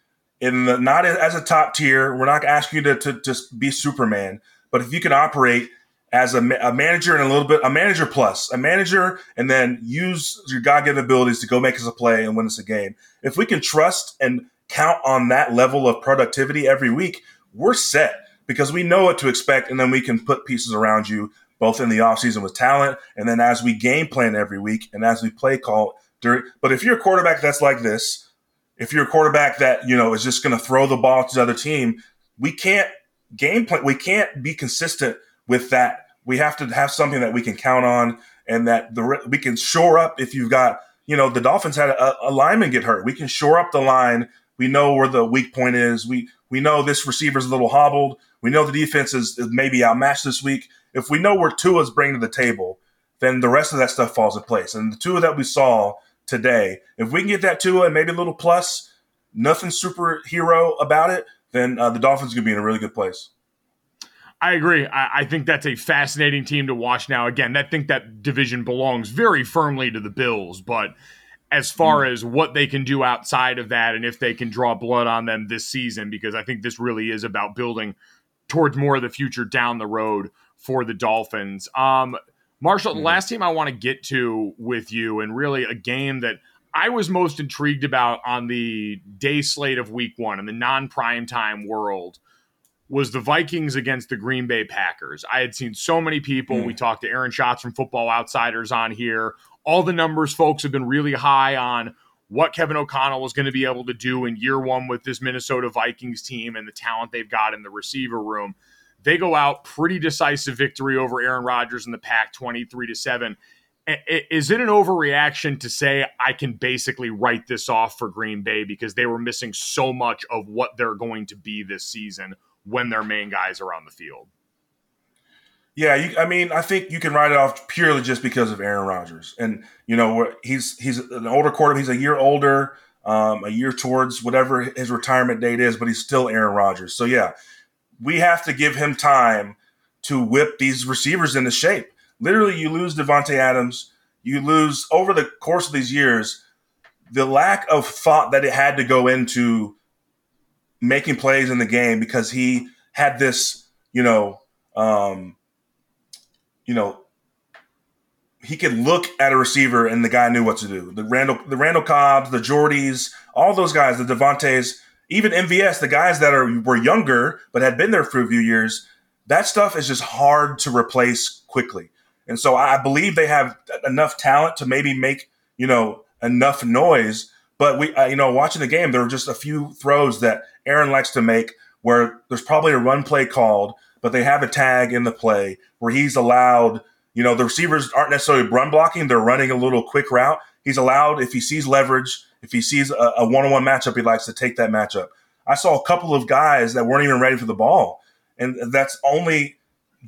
in the not as a top tier, we're not asking you to, to just be Superman, but if you can operate as a, a, manager and a little bit a manager plus a manager and then use your god-given abilities to go make us a play and win us a game. If we can trust and count on that level of productivity every week we're set because we know what to expect and then we can put pieces around you both in the offseason with talent and then as we game plan every week and as we play call during but if you're a quarterback that's like this if you're a quarterback that you know is just going to throw the ball to the other team we can't game plan we can't be consistent with that. We have to have something that we can count on and that the we can shore up if you've got you know the dolphins had a, a lineman get hurt. We can shore up the line. We know where the weak point is. We we know this receiver's a little hobbled. We know the defense is, is maybe outmatched this week. If we know where Tua's bringing to the table, then the rest of that stuff falls in place. And the Tua that we saw today, if we can get that Tua and maybe a little plus, nothing superhero about it, then uh, the Dolphins are going to be in a really good place. I agree. I, I, think that's a fascinating team to watch now. Again, I think that division belongs very firmly to the Bills, but as far mm. as what they can do outside of that and if they can draw blood on them this season, because I think this really is about building towards more of the future down the road for the Dolphins. Um, Marshall, mm-hmm. the last team I want to get to with you, and really a game that I was most intrigued about on the day slate of week one in the non prime time world was the Vikings against the Green Bay Packers. I had seen so many people. Mm. We talked to Aaron Schatz from Football Outsiders on here. All the numbers folks have been really high on what Kevin O'Connell was going to be able to do in year one with this Minnesota Vikings team and the talent they've got in the receiver room. They go out pretty decisive victory over Aaron Rodgers in the pack 23 to 7. Is it an overreaction to say I can basically write this off for Green Bay because they were missing so much of what they're going to be this season when their main guys are on the field? Yeah, you, I mean, I think you can write it off purely just because of Aaron Rodgers, and you know he's he's an older quarterback. He's a year older, um, a year towards whatever his retirement date is, but he's still Aaron Rodgers. So yeah, we have to give him time to whip these receivers into shape. Literally, you lose Davante Adams, you lose over the course of these years the lack of thought that it had to go into making plays in the game because he had this, you know, um, you know, he could look at a receiver and the guy knew what to do. The Randall, the Randall Cobbs, the Jordys, all those guys, the Davantes, even MVS, the guys that are were younger but had been there for a few years, that stuff is just hard to replace quickly. And so I believe they have enough talent to maybe make you know enough noise. But we, uh, you know, watching the game, there were just a few throws that Aaron likes to make where there's probably a run play called, but they have a tag in the play where he's allowed. You know, the receivers aren't necessarily run blocking; they're running a little quick route. He's allowed if he sees leverage if he sees a, one on one matchup, he likes to take that matchup. I saw a couple of guys that weren't even ready for the ball. And that's only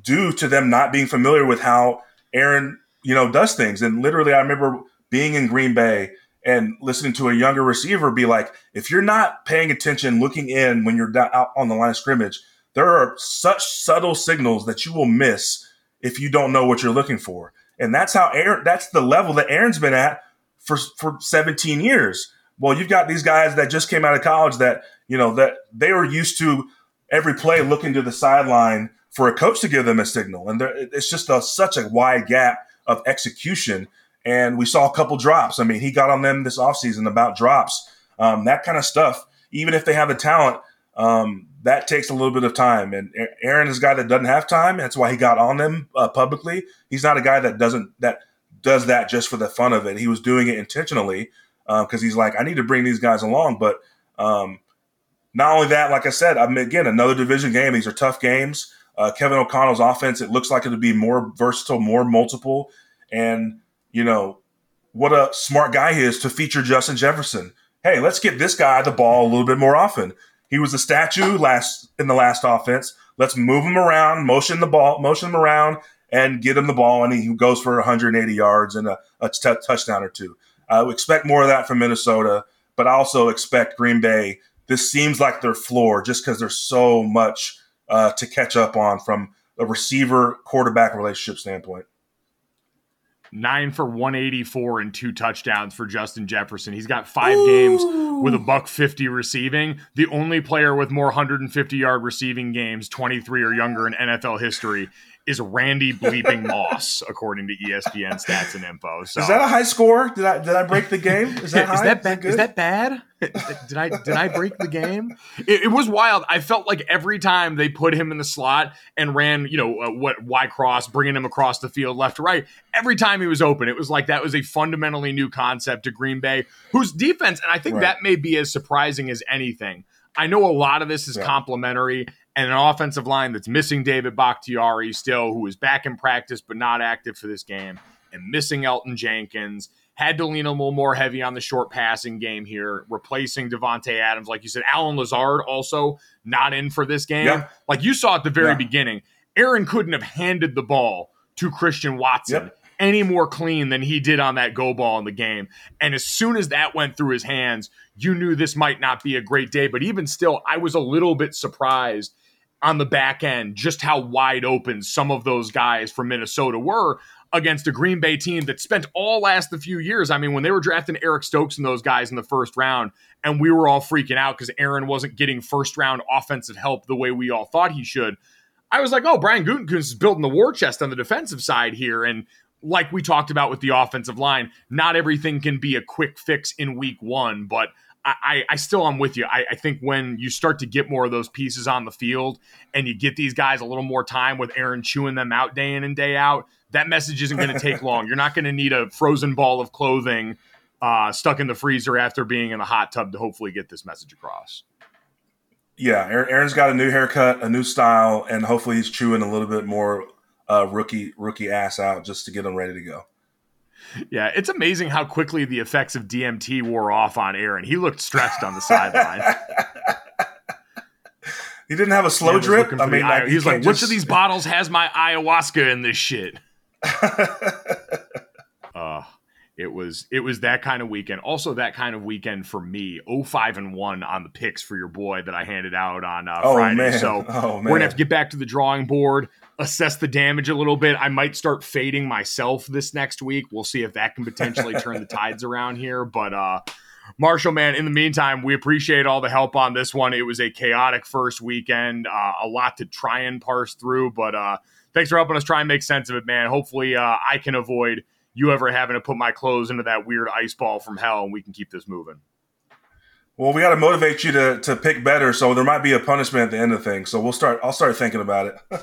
due to them not being familiar with how Aaron, you know, does things. And literally, I remember being in Green Bay and listening to a younger receiver be like, if you're not paying attention, looking in when you're out on the line of scrimmage, there are such subtle signals that you will miss if you don't know what you're looking for. And that's how Aaron, that's the level that Aaron's been at for for 17 years. Well, you've got these guys that just came out of college that you know that they were used to every play looking to the sideline for a coach to give them a signal, and it's just a, such a wide gap of execution. And we saw a couple drops. I mean, he got on them this offseason about drops, um, that kind of stuff. Even if they have the talent, um, that takes a little bit of time. And Aaron is a guy that doesn't have time. That's why he got on them uh, publicly. He's not a guy that doesn't that does that just for the fun of it. He was doing it intentionally because uh, he's like, I need to bring these guys along. But um, not only that, like I said, I mean, again, another division game. These are tough games. Uh, Kevin O'Connell's offense, it looks like it'll be more versatile, more multiple. And, you know, what a smart guy he is to feature Justin Jefferson. Hey, let's get this guy the ball a little bit more often. He was a statue last in the last offense. Let's move him around, motion the ball, motion him around, and get him the ball, and he goes for 180 yards and a, a t- touchdown or two. I would expect more of that from Minnesota, but I also expect Green Bay. This seems like their floor just because there's so much uh, to catch up on from a receiver quarterback relationship standpoint nine for 184 and two touchdowns for Justin Jefferson. He's got five Ooh. games with a buck 50 receiving. The only player with more 150 yard receiving games, 23 or younger in NFL history, is Randy bleeping Moss, according to ESPN stats and info. So is that a high score? Did I did I break the game? Is that is that, ba- is that bad? did I did I break the game? It, it, was wild. I felt like every time they put him in the slot and ran, you know, uh, what Y cross, bringing him across the field left to right. Every time he was open, it was like that was a fundamentally new concept to Green Bay, whose defense, and I think right. that may be as surprising as anything. I know a lot of this is yeah. complimentary, and an offensive line that's missing David Bakhtiari still, who is back in practice but not active for this game, and missing Elgton Jenkins. Had to lean a little more heavy on the short passing game here, replacing Davante Adams. Like you said, Allen Lazard also not in for this game. Yeah. Like you saw at the very yeah. beginning, Aaron couldn't have handed the ball to Christian Watson. Yep any more clean than he did on that go ball in the game. And as soon as that went through his hands, you knew this might not be a great day. But even still, I was a little bit surprised on the back end just how wide open some of those guys from Minnesota were against a Green Bay team that spent all last the few years. I mean, when they were drafting Eric Stokes and those guys in the first round, and we were all freaking out because Aaron wasn't getting first round offensive help the way we all thought he should. I was like, oh, Brian Gutekunst is building the war chest on the defensive side here. And like we talked about with the offensive line, not everything can be a quick fix in week one, but I, I still am with you. I, I, think when you start to get more of those pieces on the field and you get these guys a little more time with Aaron chewing them out day in and day out, that message isn't going to take long. You're not going to need a frozen ball of clothing uh, stuck in the freezer after being in the hot tub to hopefully get this message across. Yeah, Aaron's got a new haircut, a new style, and hopefully he's chewing a little bit more uh, rookie rookie ass out just to get him ready to go. Yeah, it's amazing how quickly the effects of DMT wore off on Aaron. He looked stressed on the sideline. he didn't have a slow yeah, drip. I mean, like, he's like, just... which of these bottles has my ayahuasca in this shit? uh, it was it was that kind of weekend. Also, that kind of weekend for me. 05 and one on the picks for your boy that I handed out on uh, oh, Friday. Man. So oh, we're gonna have to get back to the drawing board assess the damage a little bit. I might start fading myself this next week. We'll see if that can potentially turn the tides around here. But uh Marshall, man, in the meantime, we appreciate all the help on this one. It was a chaotic first weekend, uh, a lot to try and parse through, but uh, thanks for helping us try and make sense of it, man. Hopefully, uh, I can avoid you ever having to put my clothes into that weird ice ball from hell, and we can keep this moving. Well, we got to motivate you to to pick better, so there might be a punishment at the end of things. So we'll start. I'll start thinking about it.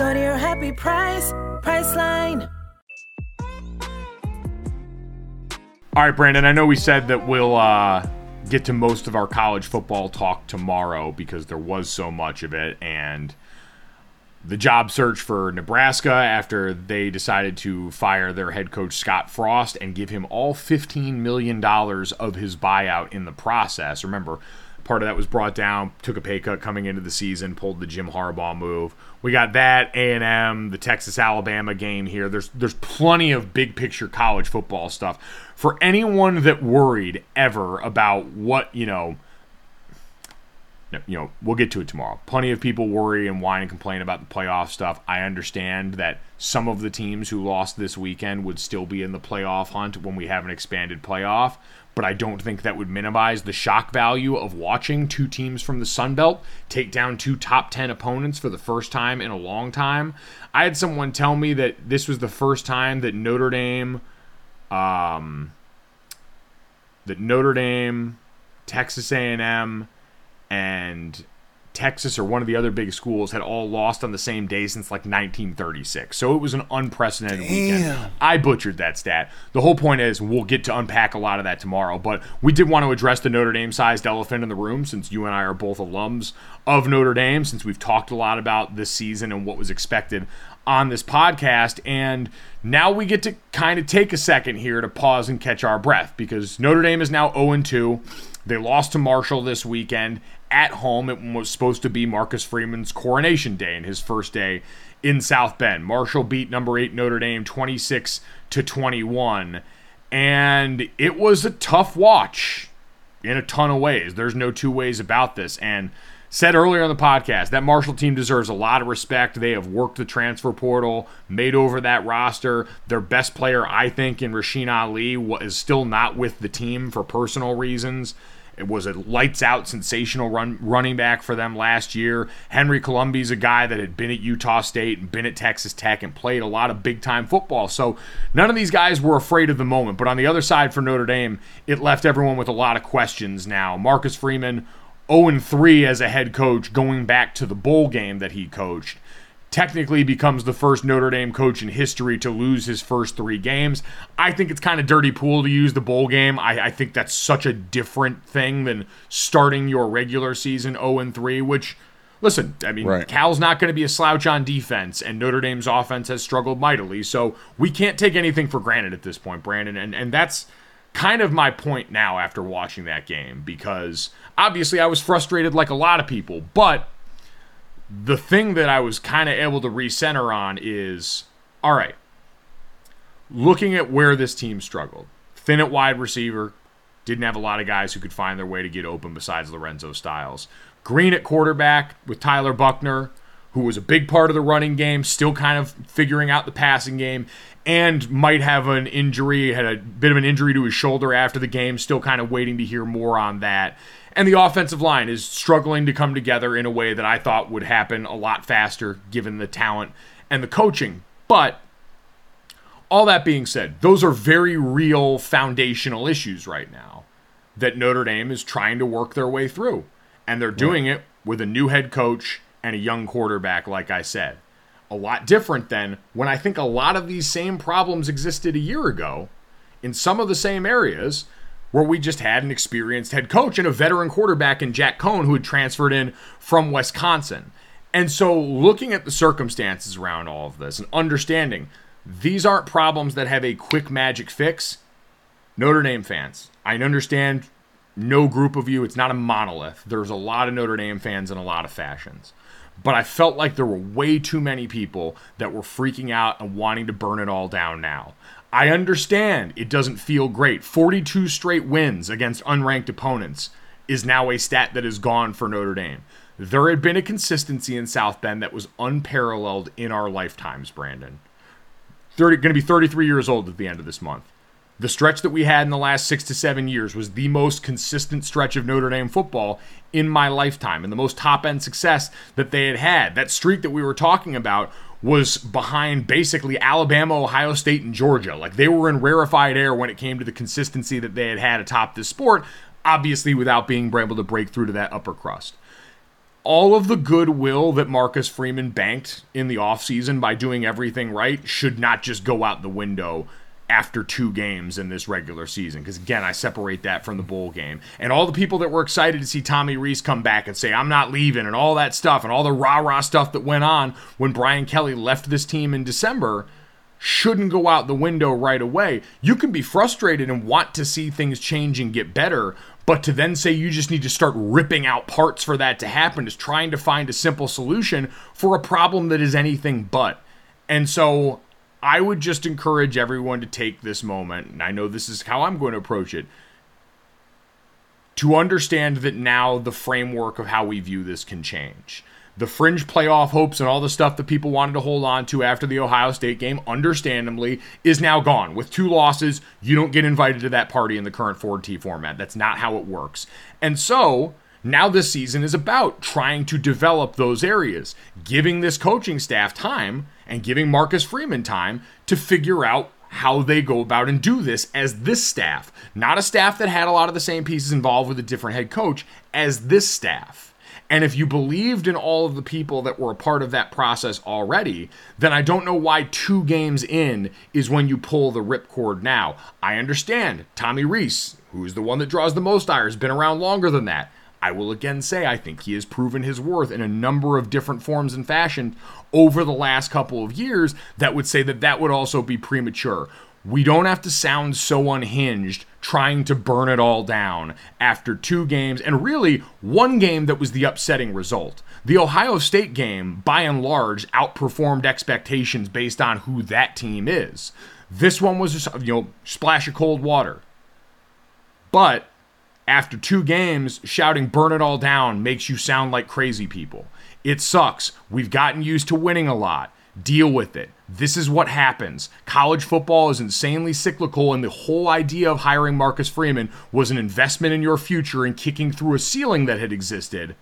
Go to your happy price, Priceline. All right, Brandon, I know we said that we'll uh, get to most of our college football talk tomorrow because there was so much of it. And the job search for Nebraska after they decided to fire their head coach, Scott Frost, and give him all $15 million of his buyout in the process. Remember, part of that was brought down, took a pay cut coming into the season, pulled the Jim Harbaugh move. We got that A and M, the Texas Alabama game here. There's there's plenty of big picture college football stuff for anyone that worried ever about what you know you know, we'll get to it tomorrow. Plenty of people worry and whine and complain about the playoff stuff. I understand that some of the teams who lost this weekend would still be in the playoff hunt when we have an expanded playoff, but I don't think that would minimize the shock value of watching two teams from the Sun Belt take down two top 10 opponents for the first time in a long time. I had someone tell me that this was the first time that Notre Dame um that Notre Dame, Texas A&M and Texas or one of the other big schools had all lost on the same day since like 1936. So it was an unprecedented Damn. weekend. I butchered that stat. The whole point is we'll get to unpack a lot of that tomorrow, but we did want to address the Notre Dame sized elephant in the room since you and I are both alums of Notre Dame, since we've talked a lot about this season and what was expected on this podcast. And now we get to kind of take a second here to pause and catch our breath because Notre Dame is now 0 2. They lost to Marshall this weekend at home. It was supposed to be Marcus Freeman's coronation day and his first day in South Bend. Marshall beat number 8 Notre Dame 26 to 21 and it was a tough watch in a ton of ways. There's no two ways about this and said earlier on the podcast that Marshall team deserves a lot of respect. They have worked the transfer portal, made over that roster. Their best player, I think, in Rasheen Ali, is still not with the team for personal reasons. It was a lights out sensational run running back for them last year. Henry Colombi's a guy that had been at Utah State and been at Texas Tech and played a lot of big time football. So none of these guys were afraid of the moment. But on the other side for Notre Dame, it left everyone with a lot of questions now. Marcus Freeman 0 3 as a head coach going back to the bowl game that he coached technically becomes the first Notre Dame coach in history to lose his first three games. I think it's kind of dirty pool to use the bowl game. I, I think that's such a different thing than starting your regular season 0 3, which. Listen, I mean, right. Cal's not going to be a slouch on defense, and Notre Dame's offense has struggled mightily. So we can't take anything for granted at this point, Brandon. And, and that's kind of my point now after watching that game, because obviously I was frustrated like a lot of people, but the thing that I was kind of able to recenter on is all right, looking at where this team struggled. Thin at wide receiver, didn't have a lot of guys who could find their way to get open besides Lorenzo Styles. Green at quarterback with Tyler Buchner, who was a big part of the running game, still kind of figuring out the passing game, and might have an injury, had a bit of an injury to his shoulder after the game, still kind of waiting to hear more on that. And the offensive line is struggling to come together in a way that I thought would happen a lot faster given the talent and the coaching. But all that being said, those are very real foundational issues right now that Notre Dame is trying to work their way through. And they're doing it with a new head coach and a young quarterback, like I said. A lot different than when I think a lot of these same problems existed a year ago in some of the same areas where we just had an experienced head coach and a veteran quarterback in Jack Coan who had transferred in from Wisconsin. And so, looking at the circumstances around all of this and understanding these aren't problems that have a quick magic fix, Notre Dame fans, I understand no group of you, it's not a monolith. There's a lot of Notre Dame fans in a lot of fashions. But I felt like there were way too many people that were freaking out and wanting to burn it all down now. I understand it doesn't feel great. 42 straight wins against unranked opponents is now a stat that is gone for Notre Dame. There had been a consistency in South Bend that was unparalleled in our lifetimes, Brandon. 30, going to be 33 years old at the end of this month. The stretch that we had in the last six to seven years was the most consistent stretch of Notre Dame football in my lifetime and the most top end success that they had had. That streak that we were talking about was behind basically Alabama, Ohio State, and Georgia. Like they were in rarefied air when it came to the consistency that they had had atop this sport, obviously without being able to break through to that upper crust. All of the goodwill that Marcus Freeman banked in the offseason by doing everything right should not just go out the window after two games in this regular season. Because again, I separate that from the bowl game. And all the people that were excited to see Tommy Rees come back and say, I'm not leaving, and all that stuff, and all the rah rah stuff that went on when Brian Kelly left this team in December shouldn't go out the window right away. You can be frustrated and want to see things change and get better, but to then say you just need to start ripping out parts for that to happen is trying to find a simple solution for a problem that is anything but. And so I would just encourage everyone to take this moment, and I know this is how I'm going to approach it, to understand that now the framework of how we view this can change. The fringe playoff hopes and all the stuff that people wanted to hold on to after the Ohio State game, understandably, is now gone. With two losses, you don't get invited to that party in the current 4T format. That's not how it works. And so, now this season is about trying to develop those areas, giving this coaching staff time and giving Marcus Freeman time to figure out how they go about and do this as this staff, not a staff that had a lot of the same pieces involved with a different head coach, as this staff. And if you believed in all of the people that were a part of that process already, then I don't know why two games in is when you pull the ripcord now. I understand Tommy Rees, who's the one that draws the most ire, has been around longer than that. I will again say I think he has proven his worth in a number of different forms and fashion over the last couple of years that would say that that would also be premature. We don't have to sound so unhinged trying to burn it all down after two games and really one game that was the upsetting result. The Ohio State game, by and large, outperformed expectations based on who that team is. This one was just, you know, splash of cold water. But after two games, shouting burn it all down makes you sound like crazy people. It sucks. We've gotten used to winning a lot. Deal with it. This is what happens. College football is insanely cyclical, and the whole idea of hiring Marcus Freeman was an investment in your future and kicking through a ceiling that had existed,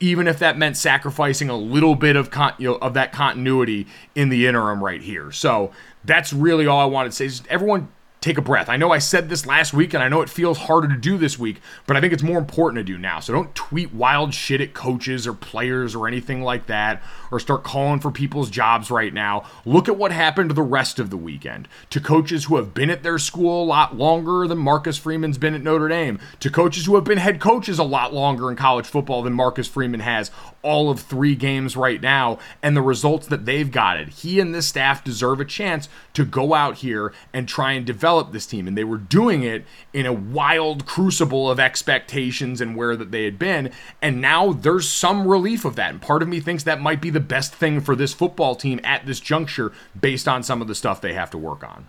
even if that meant sacrificing a little bit of con- you know, of that continuity in the interim right here. So that's really all I wanted to say. Is everyone take a breath. I know I said this last week and I know it feels harder to do this week, but I think it's more important to do now. So don't tweet wild shit at coaches or players or anything like that or start calling for people's jobs right now. Look at what happened the rest of the weekend to coaches who have been at their school a lot longer than Marcus Freeman's been at Notre Dame, to coaches who have been head coaches a lot longer in college football than Marcus Freeman has all of 3 games right now and the results that they've gotten. He and this staff deserve a chance to go out here and try and develop develop this team, and they were doing it in a wild crucible of expectations and where that they had been. And now there's some relief of that. And part of me thinks that might be the best thing for this football team at this juncture based on some of the stuff they have to work on.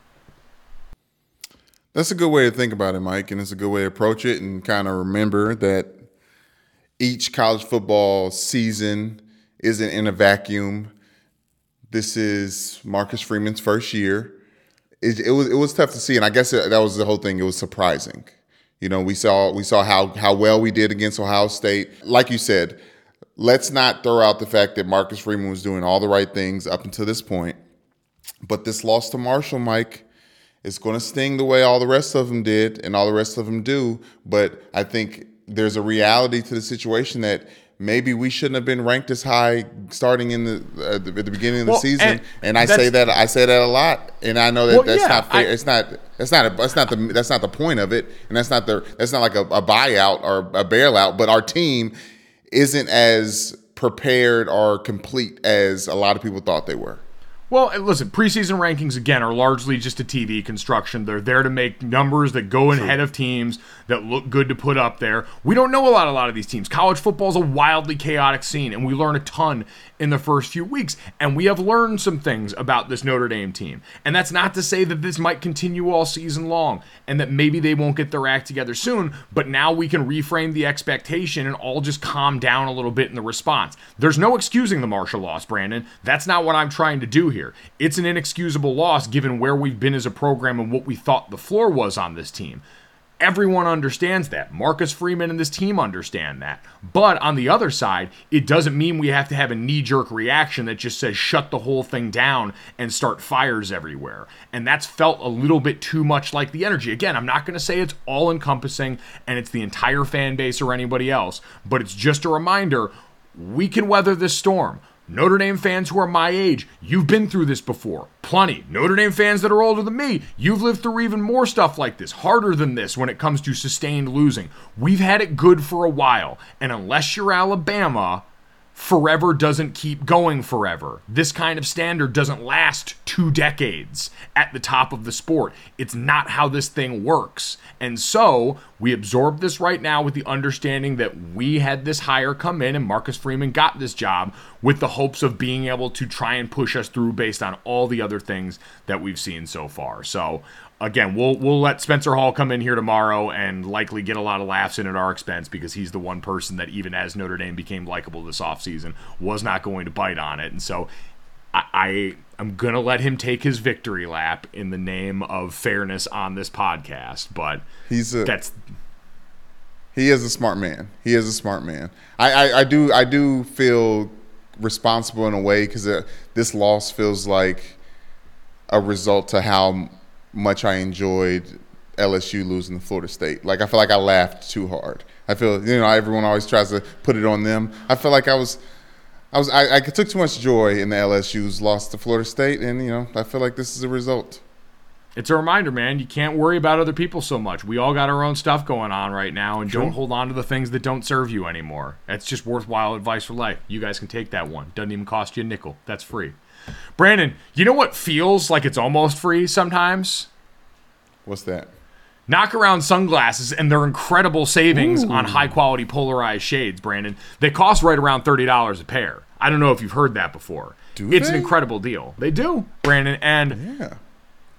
That's a good way to think about it, Mike, and it's a good way to approach it and kind of remember that each college football season isn't in a vacuum. This is Marcus Freeman's first year it, it was it was tough to see, and I guess it, that was the whole thing. It was surprising. You know, we saw we saw how how well we did against Ohio State. Like you said, let's not throw out the fact that Marcus Freeman was doing all the right things up until this point. But this loss to Marshall, Mike, is going to sting the way all the rest of them did, and all the rest of them do. But I think there's a reality to the situation that maybe we shouldn't have been ranked as high starting in the uh, at the beginning of the season. And, and I say that I say that a lot, and I know that well, that's yeah, not fair. I, it's not that's not a, that's not the that's not the point of it, and that's not the that's not like a, a buyout or a bailout. But our team isn't as prepared or complete as a lot of people thought they were. Well, listen, preseason rankings again are largely just a TV construction. They're there to make numbers that go ahead of teams that look good to put up there. We don't know a lot a lot of these teams. College football is a wildly chaotic scene and we learn a ton in the first few weeks. And we have learned some things about this Notre Dame team. And that's not to say that this might continue all season long and that maybe they won't get their act together soon, but now we can reframe the expectation and all just calm down a little bit in the response. There's no excusing the Marshall loss, Brandon. That's not what I'm trying to do here. It's an inexcusable loss given where we've been as a program and what we thought the floor was on this team. Everyone understands that. Marcus Freeman and this team understand that. But on the other side, it doesn't mean we have to have a knee jerk reaction that just says shut the whole thing down and start fires everywhere. And that's felt a little bit too much like the energy. Again, I'm not going to say it's all encompassing and it's the entire fan base or anybody else, but it's just a reminder we can weather this storm. Notre Dame fans who are my age, you've been through this before. Plenty. Notre Dame fans that are older than me, you've lived through even more stuff like this, harder than this when it comes to sustained losing. We've had it good for a while, and unless you're Alabama, forever doesn't keep going forever. This kind of standard doesn't last two decades at the top of the sport. It's not how this thing works. And so we absorb this right now with the understanding that we had this hire come in and Marcus Freeman got this job with the hopes of being able to try and push us through based on all the other things that we've seen so far. So again, we'll we'll let Spencer Hall come in here tomorrow and likely get a lot of laughs in at our expense because he's the one person that even as Notre Dame became likable this offseason was not going to bite on it. And so I, I am gonna let him take his victory lap in the name of fairness on this podcast. But He's a that's he is a smart man. He is a smart man. I I, I do I do feel responsible in a way because uh, this loss feels like a result to how much I enjoyed LSU losing to Florida State. Like I feel like I laughed too hard. I feel you know everyone always tries to put it on them. I feel like I was. I was I, I took too much joy in the LSU's loss to Florida State, and you know I feel like this is a result. it's a reminder, man. You can't worry about other people so much. We all got our own stuff going on right now, and don't hold on to the things that don't serve you anymore. That's just worthwhile advice for life. You guys can take that one. Doesn't even cost you a nickel. That's free. Brandon, you know what feels like it's almost free sometimes? What's that? Knockaround sunglasses and their incredible savings on high quality polarized shades, Brandon. They cost right around $30 a pair. I don't know if you've heard that before. Do it's an incredible deal. They do, Brandon. And Yeah.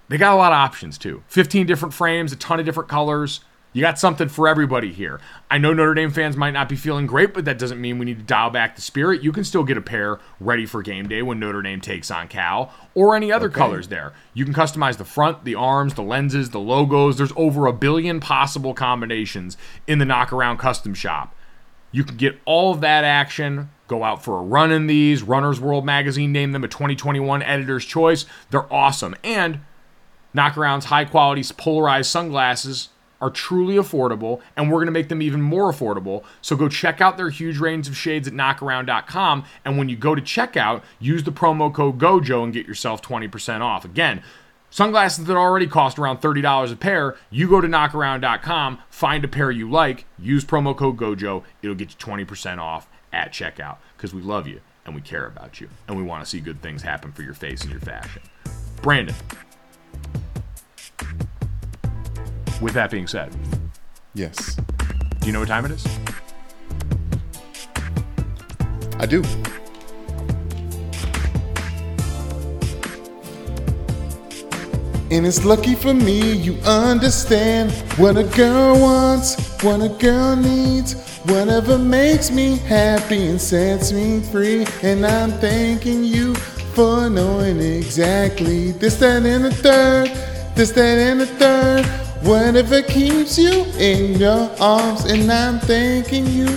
they got a lot of options too 15 different frames, a ton of different colors. You got something for everybody here. I know Notre Dame fans might not be feeling great, but that doesn't mean we need to dial back the spirit. You can still get a pair ready for game day when Notre Dame takes on Cal or any other colors there. You can customize the front, the arms, the lenses, the logos. There's over a billion possible combinations in the Knockaround custom shop. You can get all of that action. Go out for a run in these. Runner's World magazine named them a 2021 editor's choice. They're awesome. And Knockaround's high quality polarized sunglasses are truly affordable, and we're going to make them even more affordable. So go check out their huge range of shades at knockaround.com. And when you go to checkout, use the promo code GOJO and get yourself 20% off. Again, sunglasses that already cost around $30 a pair, you go to knockaround.com, find a pair you like, use promo code GOJO, it'll get you 20% off at checkout because we love you and we care about you and we want to see good things happen for your face and your fashion. Brandon, with that being said, Yes, do you know what time it is? I do. And it's lucky for me you understand what a girl wants, what a girl needs, whatever makes me happy and sets me free. And I'm thanking you for knowing exactly this, that, and the third, this, that, and the third. Whatever keeps you in your arms, and I'm thanking you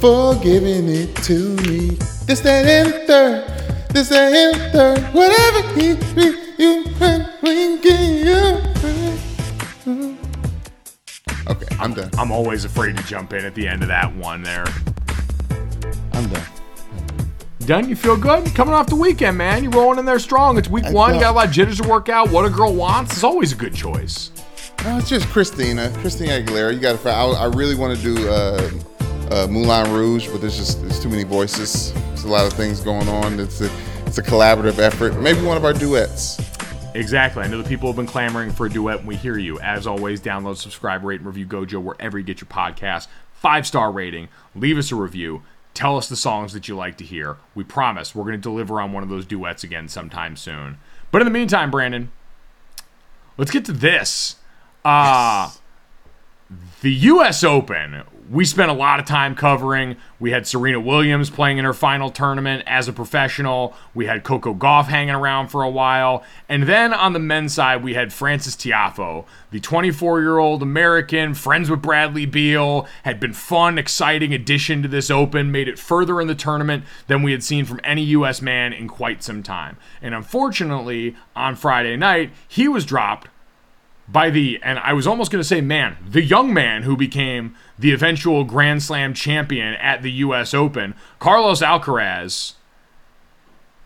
for giving it to me. This, that, and third, this, that, and third. Whatever keeps me, you and winking you. Okay, I'm done. I'm always afraid to jump in at the end of that one there. I'm done. Done? You feel good? Coming off the weekend, man. You're rolling in there strong. It's week I one. You got a lot of jitters to work out. What a girl wants is always a good choice. No, it's just Christina, Christina Aguilera. You got to. I, I really want to do uh, uh, Moulin Rouge, but there's just there's too many voices. There's a lot of things going on. It's a it's a collaborative effort. Maybe one of our duets. Exactly. I know the people have been clamoring for a duet, and we hear you. As always, download, subscribe, rate, and review Gojo wherever you get your podcast. Five star rating. Leave us a review. Tell us the songs that you like to hear. We promise we're going to deliver on one of those duets again sometime soon. But in the meantime, Brandon, let's get to this. Uh, the U.S. Open, we spent a lot of time covering. We had Serena Williams playing in her final tournament as a professional. We had Coco Gauff hanging around for a while. And then on the men's side, we had Frances Tiafoe, the 24 year old American, friends with Bradley Beal, had been fun, exciting addition to this Open, made it further in the tournament than we had seen from any U.S. man in quite some time. And unfortunately, on Friday night, he was dropped by the, and I was almost going to say man, the young man who became the eventual Grand Slam champion at the U.S. Open, Carlos Alcaraz,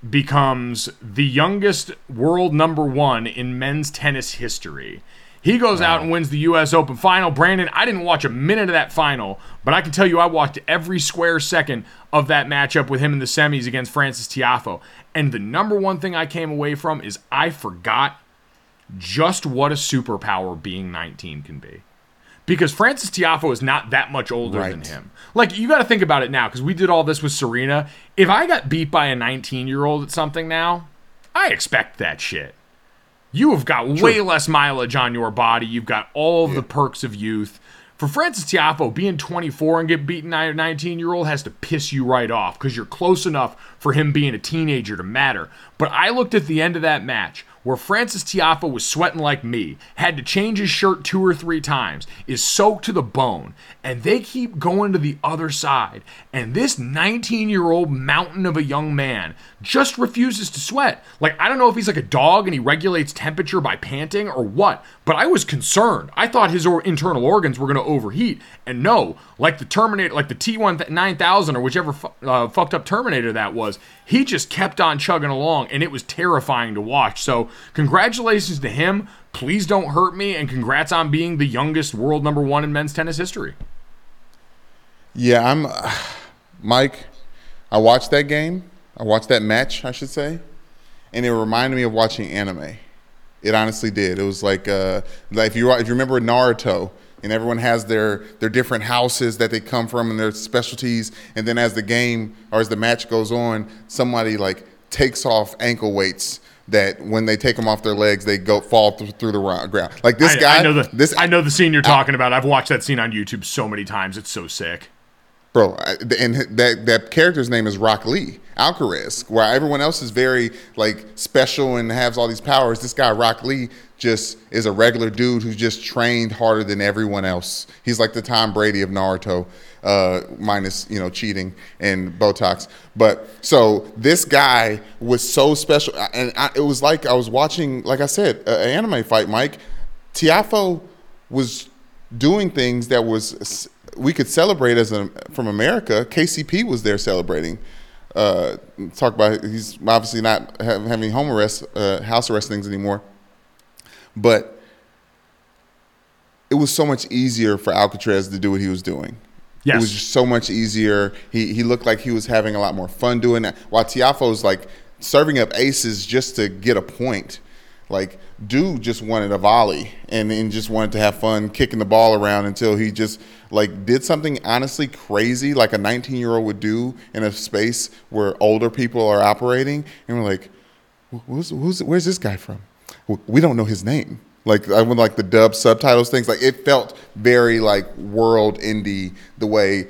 becomes the youngest world number one in men's tennis history. He goes out and wins the U.S. Open final. Brandon, I didn't watch a minute of that final, but I can tell you I watched every square second of that matchup with him in the semis against Frances Tiafoe. And the number one thing I came away from is I forgot just what a superpower being 19 can be. Because Frances Tiafoe is not that much older than him. Like, you got to think about it now, because we did all this with Serena. If I got beat by a 19 year old at something now, I expect that shit. You have got way less mileage on your body. You've got all of the perks of youth. For Frances Tiafoe, being 24 and get beaten by a 19 year old has to piss you right off because you're close enough for him being a teenager to matter. But I looked at the end of that match where Frances Tiafoe was sweating like me, had to change his shirt two or three times, is soaked to the bone, and they keep going to the other side. And this 19 year old mountain of a young man just refuses to sweat. Like, I don't know if he's like a dog and he regulates temperature by panting or what, but I was concerned. I thought his internal organs were going to overheat. And no, like the Terminator, like the T1 9000 or whichever fu- uh, fucked up Terminator that was, he just kept on chugging along and it was terrifying to watch. So, congratulations to him. Please don't hurt me. And congrats on being the youngest world number one in men's tennis history. Yeah, I'm Mike. I watched that game. I watched that match, I should say, and it reminded me of watching anime. It honestly did. It was like, uh, like if you if you remember Naruto, and everyone has their their different houses that they come from and their specialties, and then as the game or as the match goes on, somebody like takes off ankle weights that when they take them off their legs, they go fall through, through the ro- ground. Like this I, guy, I know the this I know the scene you're talking about. I've watched that scene on YouTube so many times. It's so sick. Bro. And that that character's name is Rock Lee Alcaraz. Where everyone else is very like special and has all these powers. This guy Rock Lee just is a regular dude who's just trained harder than everyone else. He's like the Tom Brady of Naruto, uh, minus you know cheating and Botox. But so this guy was so special, and I, it was like I was watching, like I said, an anime fight. Mike Tiafoe was doing things that was we could celebrate as a, from America. KCP was there celebrating. Uh, talk about he's obviously not ha- having home arrest, uh, house arrest things anymore. But it was so much easier for Alcatraz to do what he was doing. Yes. It was just so much easier. He he looked like he was having a lot more fun doing that. While Tiafoe's like serving up aces just to get a point. Like dude just wanted a volley and, and just wanted to have fun kicking the ball around until he just like did something honestly crazy like a 19 year old would do in a space where older people are operating. And we're like who's, who's, where's this guy from? We don't know his name. Like I would like the dub subtitles things like it felt very like world indie the way